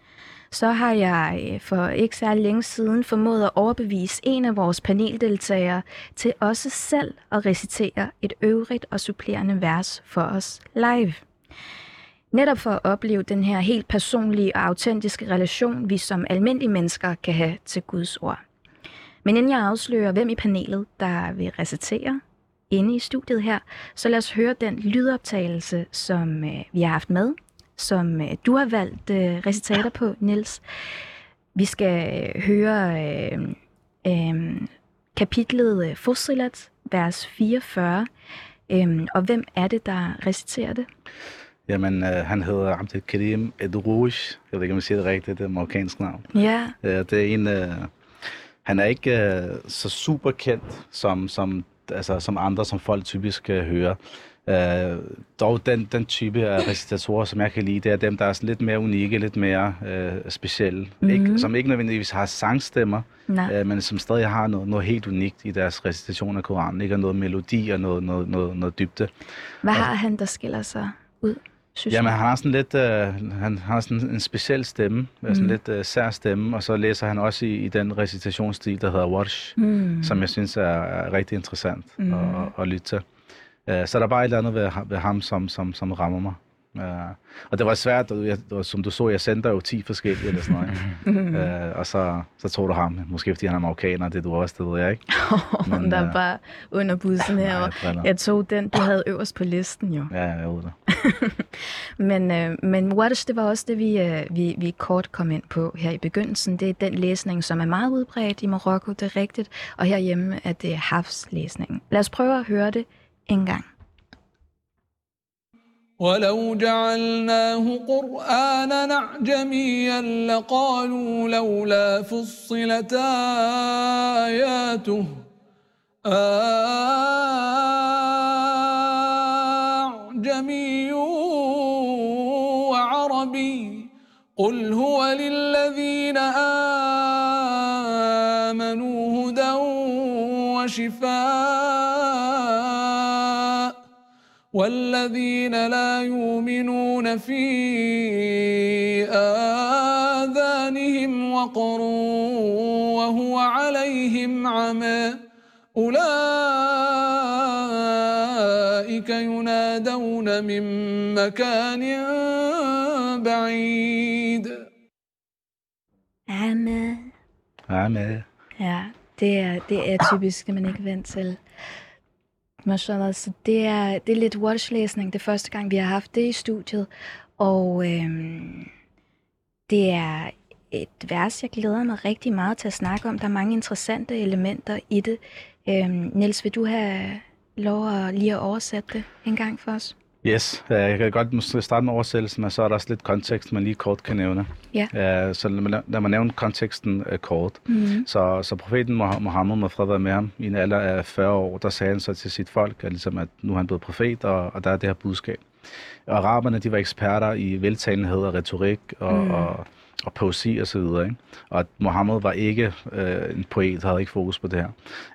så har jeg øh, for ikke særlig længe siden formået at overbevise en af vores paneldeltagere til også selv at recitere et øvrigt og supplerende vers for os live. Netop for at opleve den her helt personlige og autentiske relation, vi som almindelige mennesker kan have til Guds ord. Men inden jeg afslører, hvem i panelet, der vil recitere inde i studiet her, så lad os høre den lydoptagelse, som øh, vi har haft med, som øh, du har valgt øh, recitater på, Niels. Vi skal øh, høre øh, øh, kapitlet øh, Fusilat, vers 44. Øh, og hvem er det, der reciterer det? Jamen, øh, han hedder Abdel Karim Edrouj. Jeg ved ikke, om jeg siger det rigtigt. Det er et marokkansk navn. Ja, Øh, det er en... Øh, han er ikke øh, så super kendt som, som, altså, som andre, som folk typisk øh, hører. Øh, dog den, den type af recitatorer, som jeg kan lide, det er dem, der er lidt mere unikke, lidt mere øh, specielle. Mm-hmm. Ikke, som ikke nødvendigvis har sangstemmer, nej. øh, men som stadig har noget, noget helt unikt i deres recitation af Koranen. Ikke? Og noget melodi og noget, noget, noget, noget dybde. Hvad har han, der skiller sig ud, synes Jamen, du? han har sådan lidt, øh, han har sådan en speciel stemme, mm. sådan lidt øh, sær stemme, og så læser han også i, i den recitationsstil, der hedder Warsh, Mm. som jeg synes er, er rigtig interessant Mm. at, at lytte til. Uh, så der er bare et eller andet ved, ham- ved ham, som, som, som rammer mig. Uh, og det var svært, og jeg, var, som du så, jeg sendte jo 10 forskellige eller sådan noget. uh, og så, så tog du ham, måske fordi han er marokkaner, det er du også, det ved jeg ikke. Men, Men, der er bare under bussen Nej, herovre. jeg. Jeg tog den, du havde øverst på listen jo. Ja, jeg ved det. Men, øh, men Waters, det var også det, vi, øh, vi, vi kort kom ind på her i begyndelsen. Det er den læsning, som er meget udbredt i Marokko, det er rigtigt. Og herhjemme er det Hafs læsningen. Lad os prøve at høre det en gang. ولو جعلناه قرآنا أعجميا لقالوا لولا فصلت آياته. أعجمي عربي قل هو للذين آمنوا هدى وشفاء. والذين لا يؤمنون في آذانهم وقر وهو عليهم عمى أولئك ينادون من مكان بعيد. Ja, med. Ja, det er, det er typisk, det man ikke er vant til. Mashallah, så det er, det er lidt watchlæsning. Det er første gang, vi har haft det i studiet. Og øhm, det er et vers, jeg glæder mig rigtig meget til at snakke om. Der er mange interessante elementer i det. Øhm, Niels, vil du have lov at lige at oversætte det en gang for os? Yes, øh, jeg kan godt måske starte med oversættelsen, og så er der også lidt kontekst, man lige kort kan nævne. Ja. Øh, Så lad mig, lad mig nævne konteksten øh, kort. Mm. Så, så profeten Moha- Mohammed, må fred være med ham, i en alder af 40 år, der sagde han så til sit folk, at, ligesom, at nu er han blevet profet, og, og der er det her budskab. Og araberne, de var eksperter i veltalenhed og retorik og, mm. og, og poesi og så videre. Ikke? Og at Mohammed var ikke øh, en poet, havde ikke fokus på det her.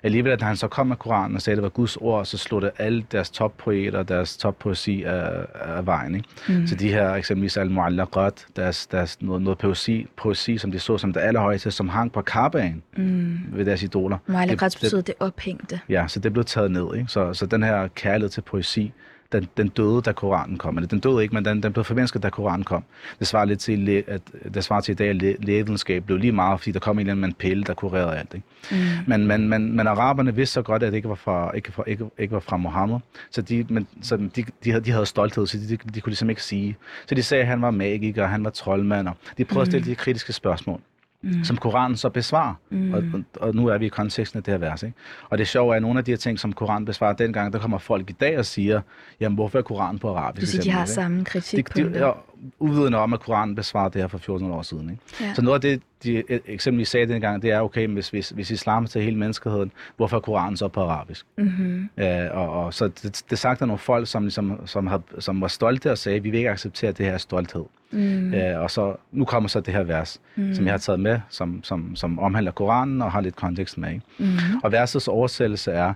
Alligevel, at han så kom med Koranen og sagde, at det var Guds ord, så slog det alle deres toppoeter og deres toppoesi af, af vejen. Ikke? Mm. Så de her eksempelvis al muallaqat deres, deres noget, noget poesi, poesi, som de så som det allerhøjeste, som hang på karbaen Mm. ved deres idoler. Det- betyder det ophængte. Ja, så det blev taget ned. Ikke? Så, så den her kærlighed til poesi, den, den døde, da Koranen kom. Eller den døde ikke, men den, den blev formindsket, da Koranen kom. Det svarer lidt til, at, det svarer til i dag, at læ- lægevidenskab blev lige meget, fordi der kom en eller anden pille, der kurerede alt. Ikke? Mm. Men, men, men, men araberne vidste så godt, at det ikke var fra, ikke fra, ikke, ikke var fra Mohammed. Så, de, men, så de, de, havde, de havde stolthed, så de, de, de kunne ligesom ikke sige. Så de sagde, at han var magiker, han var troldmand. Og de prøvede at stille de kritiske spørgsmål, Mm. som Koranen så besvarer. Mm. Og, og, nu er vi i konteksten af det her vers. Ikke? Og det sjove er, at nogle af de her ting, som Koranen besvarer dengang, der kommer folk i dag og siger, jamen hvorfor er Koranen på arabisk? Det vil sige, de har ikke? samme de, kritikpunkter. de er uvidende om, at Koranen besvarer det her for 14 år siden. Ikke? Ja. Så noget af det, de eksempelvis sagde dengang, det er, okay, hvis, hvis, hvis islam til hele menneskeheden, hvorfor er Koranen så på arabisk? Mm-hmm. Øh, og, og, så det, det sagde der nogle folk, som, ligesom, som, havde, som var stolte og sagde, vi vil ikke acceptere det her stolthed. Mm. Øh, og så nu kommer så det her vers, Mm. som jeg har taget med, som, som, som omhandler Koranen og har lidt kontekst med. Ikke? Mm. Og versets oversættelse er,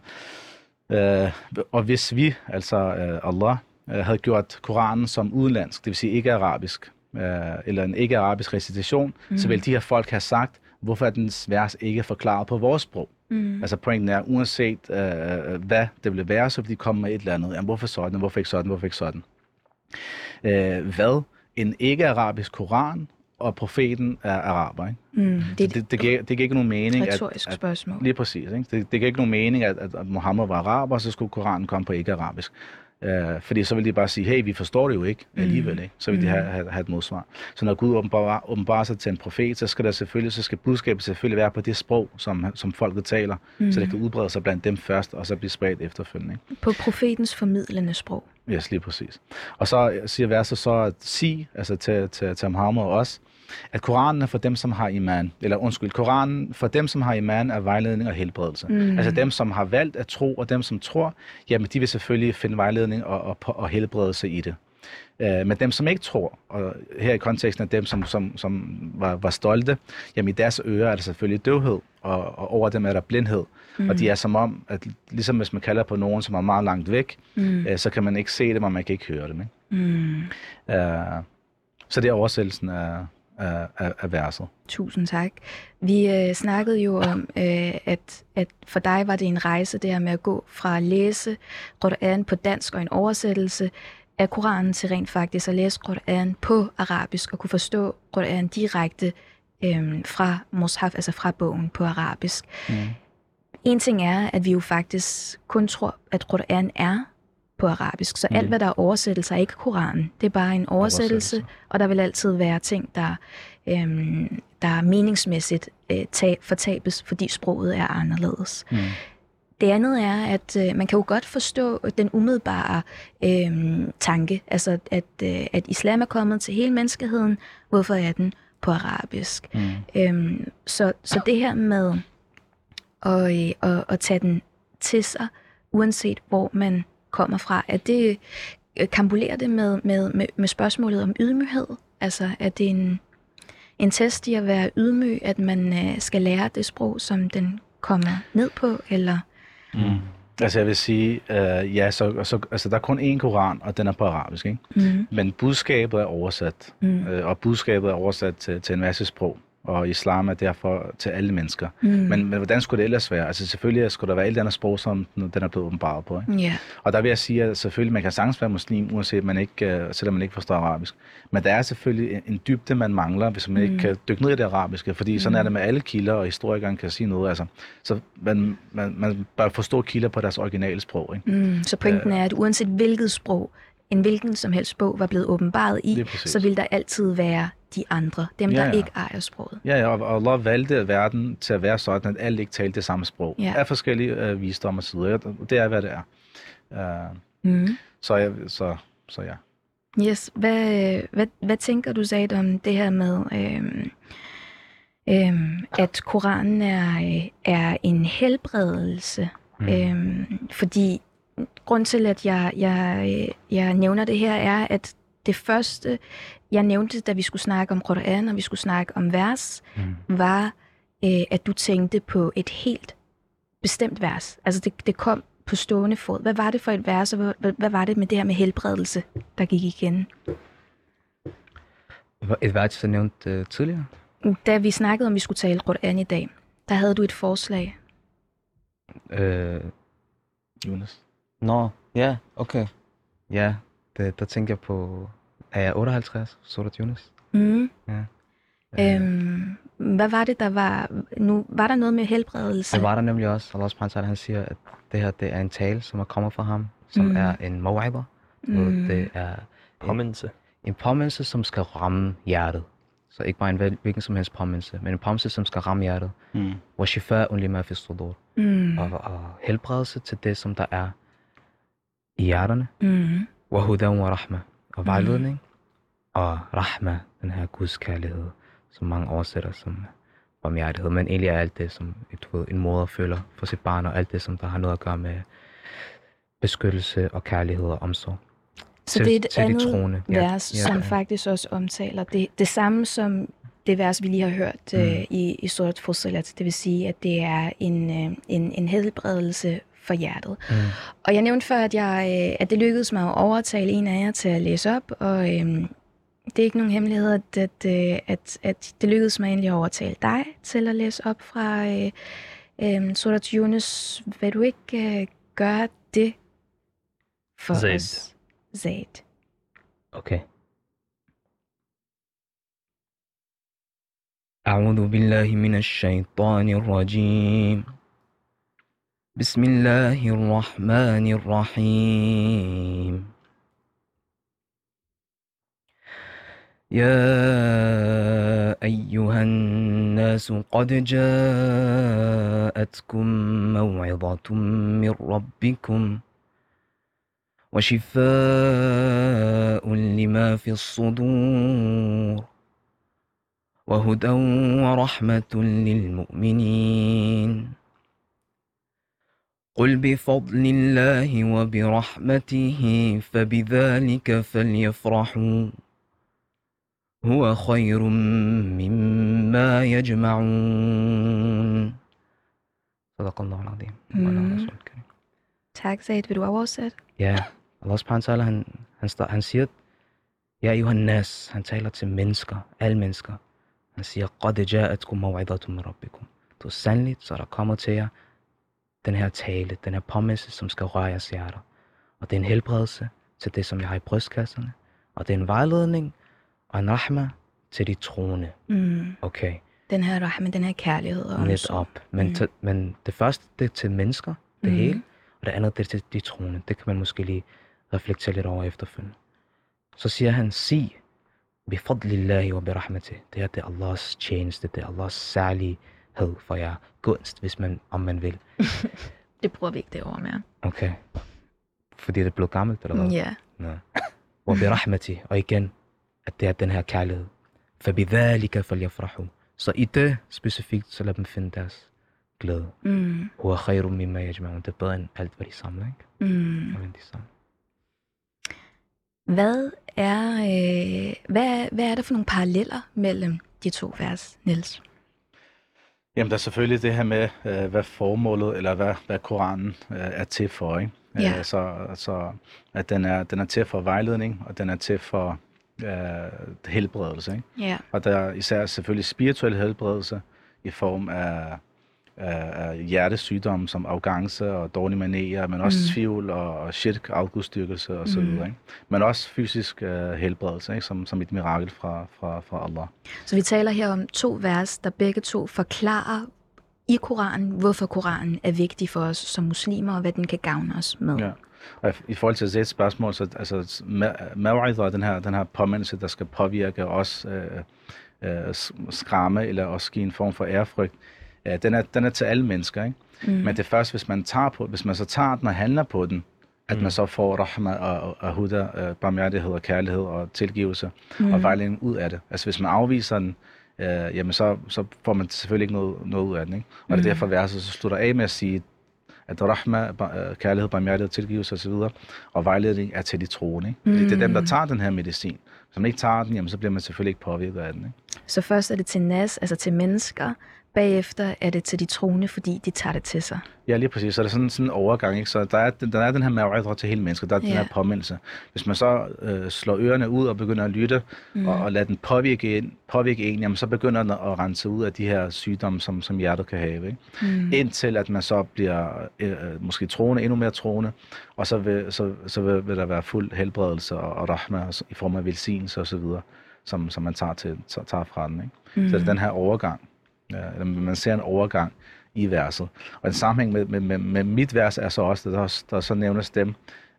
øh, og hvis vi, altså øh, Allah, havde gjort Koranen som udenlandsk, det vil sige ikke arabisk, øh, eller en ikke-arabisk recitation, mm. så vil de her folk have sagt, hvorfor er dens vers ikke forklaret på vores sprog? Mm. Altså pointen er, uanset øh, hvad det vil være, så vil de komme med et eller andet. Jamen, hvorfor sådan, hvorfor ikke sådan, hvorfor ikke sådan? Øh, hvad? En ikke-arabisk koran, og profeten er araber, ikke? Mm. Det et Det, det, giver, det giver ikke nogen mening, at, retorisk at, spørgsmål. Lige præcis. Ikke? Det, det giver ikke nogen mening, at, at, at Mohammed var araber, og så skulle Koranen komme på ikke-arabisk. Uh, fordi så vil de bare sige, hey, vi forstår det jo ikke alligevel. Ikke? Så vil de have, have, have et modsvar. Så når Gud åbenbarer, åbenbarer sig til en profet, så skal der selvfølgelig, så skal budskabet selvfølgelig være på det sprog, som, som folket taler, mm. så det kan udbrede sig blandt dem først, og så blive spredt efterfølgende. Ikke? På profetens formidlende sprog. Yes, lige præcis. Og så siger verset så at sige, altså til, til, til Muhammed også, at Koranen er for dem, som har iman. Eller undskyld, Koranen for dem, som har iman, er vejledning og helbredelse. Mm. Altså dem, som har valgt at tro, og dem, som tror, jamen de vil selvfølgelig finde vejledning og, og, og helbredelse i det. Uh, men dem, som ikke tror, og her i konteksten af dem, som, som, som var, var stolte, jamen i deres ører er der selvfølgelig døvhed, og, og over dem er der blindhed. Mm. Og de er som om, at ligesom hvis man kalder på nogen, som er meget langt væk, Mm. uh, så kan man ikke se dem, og man kan ikke høre dem. Ikke? Mm. Uh, så det er oversættelsen af, af, af, af verset. Tusind tak. Vi øh, snakkede jo om, øh, at, at for dig var det en rejse, det her med at gå fra at læse Qur'an på dansk og en oversættelse af Koranen til rent faktisk at læse Qur'an på arabisk og kunne forstå Qur'an direkte øh, fra Mus'haf, altså fra bogen på arabisk. Mm. En ting er, at vi jo faktisk kun tror, at Qur'an er på arabisk. Så alt, Mm. hvad der er oversættelse, er ikke Koranen. Det er bare en oversættelse, og der vil altid være ting, der, øhm, der meningsmæssigt øh, tag, fortabes, fordi sproget er anderledes. Mm. Det andet er, at øh, man kan jo godt forstå den umiddelbare øh, tanke, altså at, øh, at islam er kommet til hele menneskeheden. Hvorfor er den på arabisk? Mm. Øhm, så, så det her med at, øh, at, at tage den til sig, uanset hvor man kommer fra, at det øh, kambulerer det med, med, med, med spørgsmålet om ydmyghed? Altså, er det en, en test i at være ydmyg, at man øh, skal lære det sprog, som den kommer ned på, eller... Mm. Altså jeg vil sige, øh, ja, så, så, altså der er kun én koran, og den er på arabisk, ikke? Mm. Men budskabet er oversat, Mm. øh, og budskabet er oversat til, til en masse sprog, og islam er derfor til alle mennesker. Mm. Men, men hvordan skulle det ellers være? Altså selvfølgelig skulle der være et eller andet sprog, som den er blevet åbenbaret på, ikke? Ja. Og der vil jeg sige, at selvfølgelig man kan sagtens være muslim, uanset man ikke, øh, selvom man ikke forstår arabisk. Men der er selvfølgelig en, en dybde, man mangler, hvis man ikke Mm. kan dykke ned i det arabiske. Fordi sådan er det med alle kilder, og historikeren kan sige noget. Altså. Så man, man, man bør forstå kilder på deres originale sprog. Ikke? Mm. Så pointen er, at uanset hvilket sprog, en hvilken som helst sprog var blevet åbenbaret i, så vil der altid være de andre, dem Ja, der ja. ikke ejer sproget. Ja, ja, og Allah valgte verden til at være sådan, at alle ikke talte det samme sprog. Ja. Af forskellige øh, visdom og sider. Det er, hvad det er. Uh, Mm. så, jeg, så, så ja. Yes. Hvad, hvad, hvad tænker du, Zaid, om det her med, øhm, øhm, at Koranen er, øh, er en helbredelse? Mm. Øhm, fordi grund til, at jeg, jeg, øh, jeg nævner det her, er, at det første, jeg nævnte, da vi skulle snakke om Koran, og vi skulle snakke om vers, Mm. var, øh, at du tænkte på et helt bestemt vers. Altså det, det kom på stående fod. Hvad var det for et vers, og hvad, hvad, var det med det her med helbredelse, der gik igen? Et værd, jeg nævnte uh, tidligere. Da vi snakkede om, at vi skulle tale Koran i dag, der havde du et forslag. Uh, Jonas. Nå, ja, okay. Ja, der tænker jeg på, er jeg 58, Surat Yunus? Mm. Ja. Øhm, hvad var det, der var... Nu var der noget med helbredelse. Det var der nemlig også. Allah subhanahu han siger, at det her det er en tale, som er kommet fra ham, som Mm. er en maw'idah. Mm. Det er Påmindelse. en påmindelse, som skal ramme hjertet. Så ikke bare en hvil- hvilken som helst påmindelse, men en påmindelse, som skal ramme hjertet. Mm. Wa shifa'un lima fi sudur. Mm. Og, og helbredelse til det, som der er i hjerterne. Mm. Wa hudan wa rahma. Og vejledning. Og rahma, den her Guds kærlighed, som mange oversætter som barmhjertighed. Men egentlig er alt det, som ved, en moder føler for sit barn, og alt det, som der har noget at gøre med beskyttelse og kærlighed og omsorg. Så til- det er et til de andet troende. Ja, vers, ja, som ja. faktisk også omtaler det, det samme som det vers, vi lige har hørt mm. øh, i, i Surat Fusilat. Det vil sige, at det er en, øh, en, en helbredelse for hjertet. Mm. Og jeg nævnte før, at, jeg, øh, at det lykkedes mig at overtale en af jer til at læse op, og øh, det er ikke nogen hemmelighed, at, at, øh, at, at det lykkedes mig egentlig at overtale dig til at læse op fra øh, øh, Surat Yunus. Vil du ikke øh, gøre det for Zaid. os? Zaid. Okay. أعوذ بالله من الشيطان الرجيم بسم الله الرحمن الرحيم. يا أيها الناس قد جاءتكم موعظة من ربكم وشفاء لما في الصدور وهدى ورحمة للمؤمنين. قل بفضل الله وبرحمته فبذلك فليفرحوا هو خير مما يجمعون. صدق الله العظيم. تاك زيد بن واصل يا الله سبحانه وتعالى هنسيت. يا أيها الناس هنسيت منسكا المنسكا هنسيت قد جاءتكم موعظة من ربكم. تسلت سرقامتيا den her tale, den her påmindelse, som skal røre jeres hjerter. Og det er en helbredelse til det, som jeg har i brystkasserne. Og det er en vejledning og en rahma til de troende. Mm. Okay, Den her rahme, den her kærlighed og omsorg. op. Men, Mm. til, men det første, det er til mennesker, det Mhm. hele. Og det andet, det er til de troende. Det kan man måske lige reflektere lidt over efterfølgende. Så siger han, sig, bifadlillahi wa birahmati. Det er det er Allahs tjeneste, det er Allahs særlighed for jer. Gunst, hvis man, om man vil. Det bruger vi ikke det over mere. Okay. Fordi det blevet gammelt, eller hvad? Ja. Nej. Wa birahmati. Og igen, at det er den her kærlighed. Fabidhalika falyafrahu. Så i det specifikt, så lad dem finde deres glæde. Mm. Huwa khairum mimma yajma'un. Det er bedre end alt, hvad de samler, ikke? Mm. Og hvad de samler. Hvad er, øh, hvad, hvad er der for nogle paralleller mellem de to vers, Niels? Jamen, der er selvfølgelig det her med, øh, hvad formålet, eller hvad, hvad Koranen øh, er til for, ikke? Ja. Øh, så, så at den er, den er til for vejledning, og den er til for øh, helbredelse, ikke? Ja. Og der er især selvfølgelig spirituel helbredelse i form af, af, af hjertesygdomme som arrogance og dårlige manerer, men også Mm. tvivl og, og shirk, afgudstyrkelse og så Mm. videre. Ikke? Men også fysisk øh, helbredelse, ikke? Som, som et mirakel fra, fra, fra Allah. Så vi taler her om to vers, der begge to forklarer i Koranen, hvorfor Koranen er vigtig for os som muslimer, og hvad den kan gavne os med. Ja. Og i- forhold til Zeds spørgsmål, så altså, maw'idha, den her, den her påmindelse, der skal påvirke os, øh, øh, skræmme eller også give en form for ærefrygt, ja, den, er, den er til alle mennesker. Ikke? Mm. Men det er først, hvis man, tager på, hvis man så tager den og handler på den, at Mm. man så får rahma og, og, og huda, øh, barmhjertighed og kærlighed og tilgivelse Mm. og vejledning ud af det. Altså hvis man afviser den, øh, jamen så, så får man selvfølgelig ikke noget, noget ud af den. Ikke? Og det Mm. er derfor verset så slutter af med at sige, at rahma, øh, kærlighed, barmhjertighed, tilgivelse osv., og vejledning er til de troende. Ikke? Fordi det er dem, der Mm. tager den her medicin. Hvis man ikke tager den, jamen, så bliver man selvfølgelig ikke påvirket af den. Ikke? Så først er det til nas, altså til mennesker, bagefter er det til de troende, fordi de tager det til sig. Ja, lige præcis. Så er der sådan, sådan en overgang. Ikke? Så der er, der er den her maw'idha til hele mennesket. Der er den Ja. her påmindelse. Hvis man så øh, slår ørerne ud og begynder at lytte, Mm. mm. og, og lader den påvirke, ind, påvirke en, jamen, så begynder den at rense ud af de her sygdomme, som, som hjertet kan have. Ikke? Mm. Indtil at man så bliver øh, øh, måske troende, endnu mere troende, og så vil, så, så vil, vil der være fuld helbredelse og, og rahma i form af velsignelse osv., som, som man tager, til, tager- tager fra den. Ikke? Mm. Så det er den her overgang. Ja, eller man ser en overgang i verset. Og en sammenhæng med, med, med, med mit vers er så også, der, der så nævnes dem,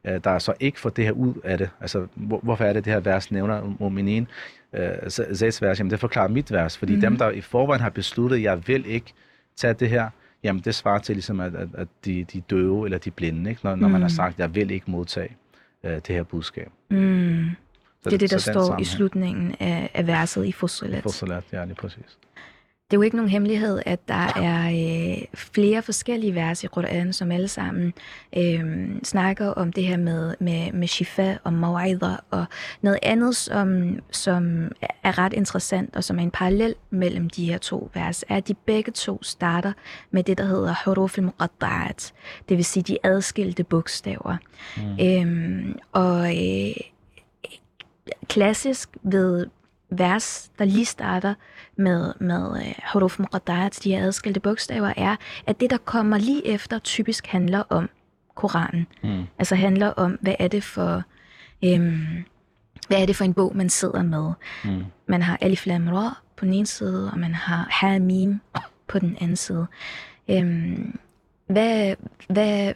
øh, der så ikke får det her ud af det. Altså, hvor, hvorfor er det, det her vers nævner Mominin? Øh, Zays vers, jamen det forklarer mit vers, fordi Mhm. mm. dem, der i forvejen har besluttet, jeg vil ikke tage det her, jamen det svarer til ligesom, at, at, at de, de døve eller de blinde, ikke? Når, når man har Mm. sagt, jeg vil ikke modtage øh, det her budskab. Mm. Så, Det er det, der den står i sammenhæng. slutningen af, af verset i Fusilat. Fusilat, ja, lige præcis. Det er jo ikke nogen hemmelighed, at der er øh, flere forskellige vers i Quran, som alle sammen øh, snakker om det her med, med, med shifa og mawaider, og noget andet, som, som er ret interessant, og som er en parallel mellem de her to vers, er, at de begge to starter med det, der hedder huruf al-muqatta'at, det vil sige de adskilte bogstaver. Mm. Øhm, og øh, klassisk ved vers, der lige starter med, med uh, huruf muqatta'at, de her adskilte bogstaver, er, at det, der kommer lige efter, typisk handler om Koranen. Mm. Altså handler om, hvad er det for... Øhm, hvad er det for en bog, man sidder med? Mm. Man har Alif Lam Ra på den ene side, og man har Hamim på den anden side. Øhm, hvad, hvad,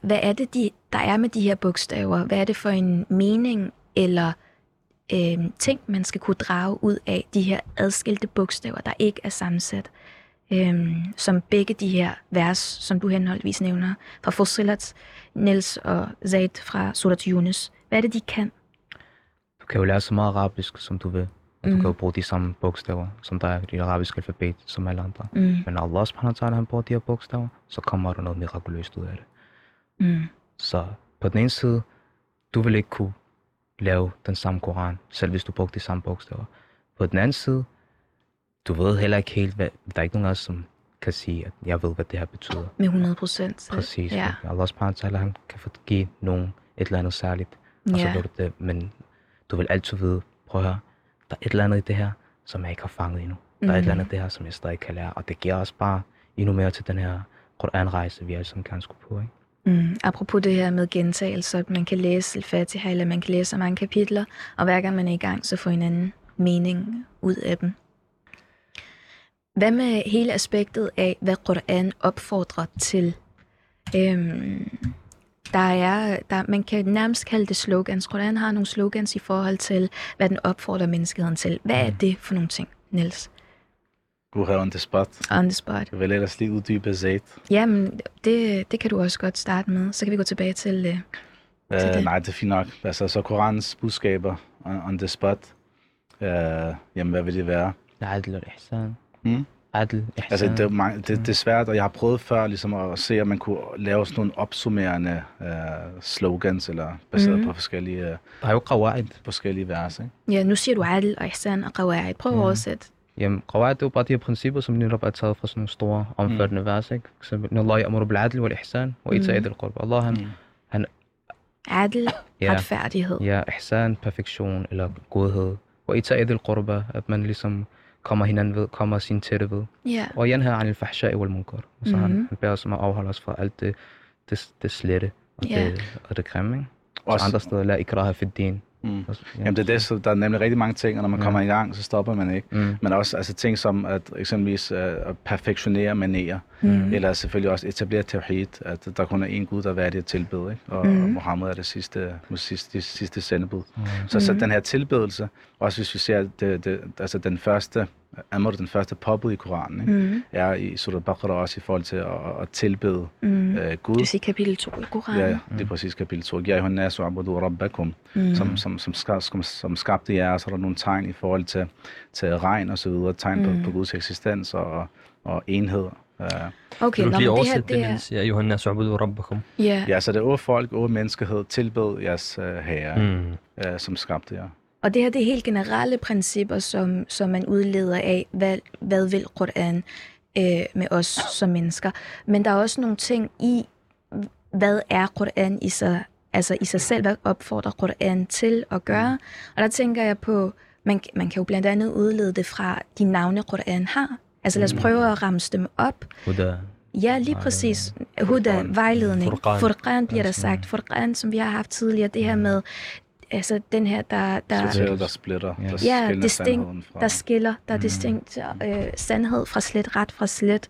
hvad er det, de, der er med de her bogstaver? Hvad er det for en mening eller øhm, ting, man skal kunne drage ud af de her adskilte bogstaver, der ikke er sammensat? Øhm, som begge de her vers, som du henholdsvis nævner, fra Fusilat, Niels og Zaid fra Surat Yunus. Hvad er det, de kan? Du kan jo lære så meget arabisk, som du vil. Og du Mm. kan jo bruge de samme bogstaver, som der er i det arabiske alfabet, som alle andre. Mm, Men når Allah subhanahu wa ta'ala, han bruger de her bogstaver, så kommer der noget mirakuløst ud af det. mm, Så på den ene side, du vil ikke kunne lave den samme Koran, selv hvis du brugte de samme bogstaver. På den anden side, du ved heller ikke helt, hvad, der er ikke nogen af os, som kan sige, at jeg ved, hvad det her betyder. med 100 procent. Præcis. Ja. Allah subhanahu han kan få- give nogen et eller andet særligt, og så Ja. ved du det. Men du vil altid vide, prøv at høre, der er et eller andet i det her, som jeg ikke har fanget endnu. Der er et eller Mhm. andet i det her, som jeg stadig kan lære, og det giver os bare endnu mere til den her Koran-rejse, vi alle sammen kan skulle på. Ikke? Mm. Apropos det her med gentagelser, at man kan læse Al-Fatiha, eller man kan læse så mange kapitler, og hver gang man er i gang, så får en anden mening ud af dem. Hvad med hele aspektet af, hvad Quran opfordrer til? Øhm, der er, der, man kan nærmest kalde det slogans. Quran har nogle slogans i forhold til, hvad den opfordrer menneskeheden til. Hvad er det for nogle ting, Niels? Uha, on the spot. On the spot. Jeg vil ellers lige uddybe Zaid. Jamen, det, det kan du også godt starte med. Så kan vi gå tilbage til, øh, uh, til øh, det. Nej, det er fint nok. Altså, så Korans budskaber on, on the spot. Øh, uh, jamen, hvad vil det være? Adl og ihsan. Hmm? Adel ihsan. Altså, det, er mange, det, mm. det er svært, og jeg har prøvet før ligesom, at se, om man kunne lave sådan nogle opsummerende øh, uh, slogans, eller baseret mm-hmm. på forskellige, øh, forskellige vers. Ikke? Ja, nu siger du adl og ihsan og qawaid. Prøv at mm. oversætte Jamen, qawaid det er jo bare de her principper, som netop er taget fra sådan nogle store, omfattende vers, ikke? For eksempel, Inna Allah ya'muru bil adl wal ihsan, wa ita'i dhil qurba. Allah, han, Mm. Adl, ja, retfærdighed. ja, ihsan, perfektion, eller godhed. Wa ita'i dhil qurba, at man ligesom kommer hinanden ved, kommer sin tætte ved. Ja. Og yanha anil fahsha'i wal munkar. Og så han, Mhm. han beder os om at afholde os fra alt det, det, det slette og, Ja. det, og det grimme, ikke? Også- andre steder, la ikraha fi din. Mm. Ja. Jamen det er det, så der er nemlig rigtig mange ting, og når man Ja. kommer i gang, så stopper man ikke. Mm. Men også altså, ting som at eksempelvis uh, at perfektionere manerer, Mm. eller selvfølgelig også etablere tawhid, at der kun er én Gud, der er værdig at tilbede, ikke? Og, mm. og Mohammed er det sidste, sidste, sidste sendebud. Så, så Mhm. den her tilbedelse, også hvis vi ser det, det, altså den første, Amr, den første påbud i Koranen, ikke? Mm. er i Surah Baqarah også i forhold til at, at tilbede Mm. øh, Du Gud. siger kapitel 2 i Koranen. Ja, det er præcis kapitel 2. Ja, hun er så abudu rabbakum, Mm. som, som, som, som, som skabte jer, og så er der nogle tegn i forhold til, til regn og så videre, tegn på, Mm. på Guds eksistens og, og enhed. Uh, Okay, Kan du lige men det her, oversætte det, det er... Ja, Johanna Su'budu Rabbakum. Ja. ja, så det er folk, åh menneskehed, tilbed jeres uh, herre, mm. Mm. uh, som skabte jer. Og det her det er helt generelle principper, som, som man udleder af, hvad, hvad vil Koran øh, med os som mennesker. Men der er også nogle ting i, hvad er Koran i sig, altså i sig selv, hvad opfordrer Koran til at gøre. Og der tænker jeg på, man, man kan jo blandt andet udlede det fra de navne, Koran har. Altså lad os prøve at ramse dem op. Huda. Ja, lige præcis. Huda, vejledning. Furqan. Furqan bliver der sagt. Furqan, som vi har haft tidligere, det her med, altså den her, der, der, Sorteret, der splitter, Ja. der Ja, distinkt, fra. der skiller, der er distinkt øh, sandhed fra slet, ret fra slet.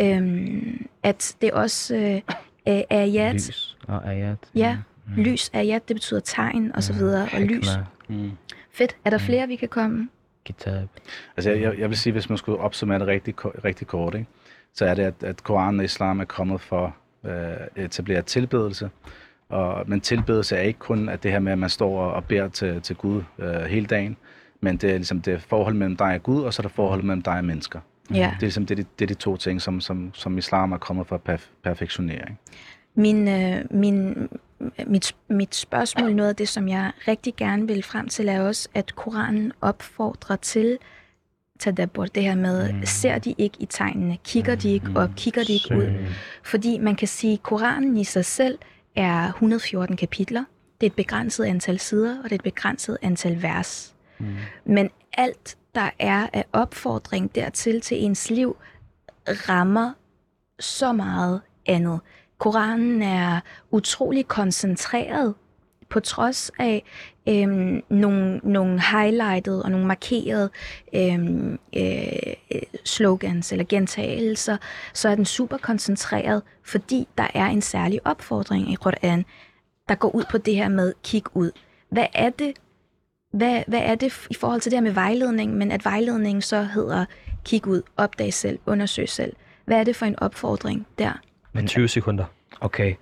Øhm, at det også øh, er ayat, Lys og ayat. ja, lys, ayat, det betyder tegn og så videre, og lys. Mm. Fedt. Er der flere, vi kan komme? kitab. Altså, jeg, jeg, vil sige, hvis man skulle opsummere det rigtig, rigtig kort, ikke? så er det, at, at Koranen og islam er kommet for øh, at etablere tilbedelse. Og, men tilbedelse er ikke kun at det her med, at man står og, og beder til, til Gud øh, hele dagen, men det er ligesom det forhold mellem dig og Gud, og så er der forhold mellem dig og mennesker. Ja. Det er ligesom det, er de- det er de to ting, som, som, som islam er kommet for perf- perfektionering. Min, øh, min, mit, mit spørgsmål, noget af det, som jeg rigtig gerne vil frem til, er også, at Koranen opfordrer til tadabbur, det her med, mm. ser de ikke i tegnene, kigger de ikke op, kigger de ikke ud. Fordi man kan sige, at Koranen i sig selv er 114 kapitler. Det er et begrænset antal sider, og det er et begrænset antal vers. Mm. Men alt, der er af opfordring dertil til ens liv, rammer så meget andet. Koranen er utrolig koncentreret på trods af øh, nogle, nogle highlighted og nogle markerede øh, øh, slogans eller gentagelser, så er den super koncentreret, fordi der er en særlig opfordring i Quran, der går ud på det her med kig ud. Hvad er det, hvad, hvad er det i forhold til det her med vejledning, men at vejledningen så hedder kig ud, opdag selv, undersøg selv. Hvad er det for en opfordring der? Men 20 sekunder. Okay,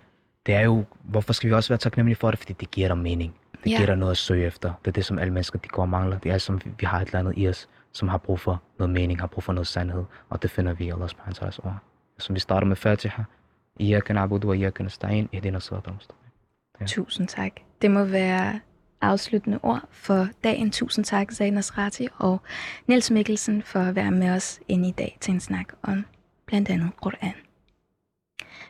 det er jo, hvorfor skal vi også være taknemmelige for det? Fordi det giver dig mening. Det Ja. giver dig noget at søge efter. Det er det, som alle mennesker de går og mangler. Det er som, vi har et eller andet i os, som har brug for noget mening, har brug for noget sandhed. Og det finder vi i Allah subhanahu wa ta'ala's ord. Som vi starter med Fatiha. Iyaka na'budu wa iyaka nasta'in. Ihdina sirata mustaqim. Ja. Tusind tak. Det må være afsluttende ord for dagen. Tusind tak, Zanas Rati og Niels Mikkelsen for at være med os inde i dag til en snak om blandt andet Koran.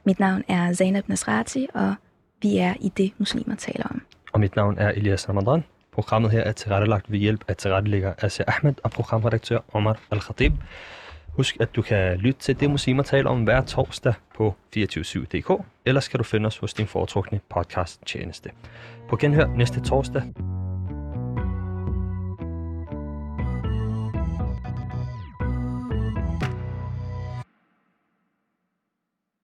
Mit navn er Zainab Nasrati, og vi er i det, muslimer taler om. Og mit navn er Elias Ramadan. Programmet her er tilrettelagt ved hjælp af tilrettelægger Asia Ahmed og programredaktør Omar Al-Khatib. Husk, at du kan lytte til det, muslimer taler om hver torsdag på 247.dk, ellers kan du finde os hos din foretrukne podcast tjeneste. På genhør næste torsdag.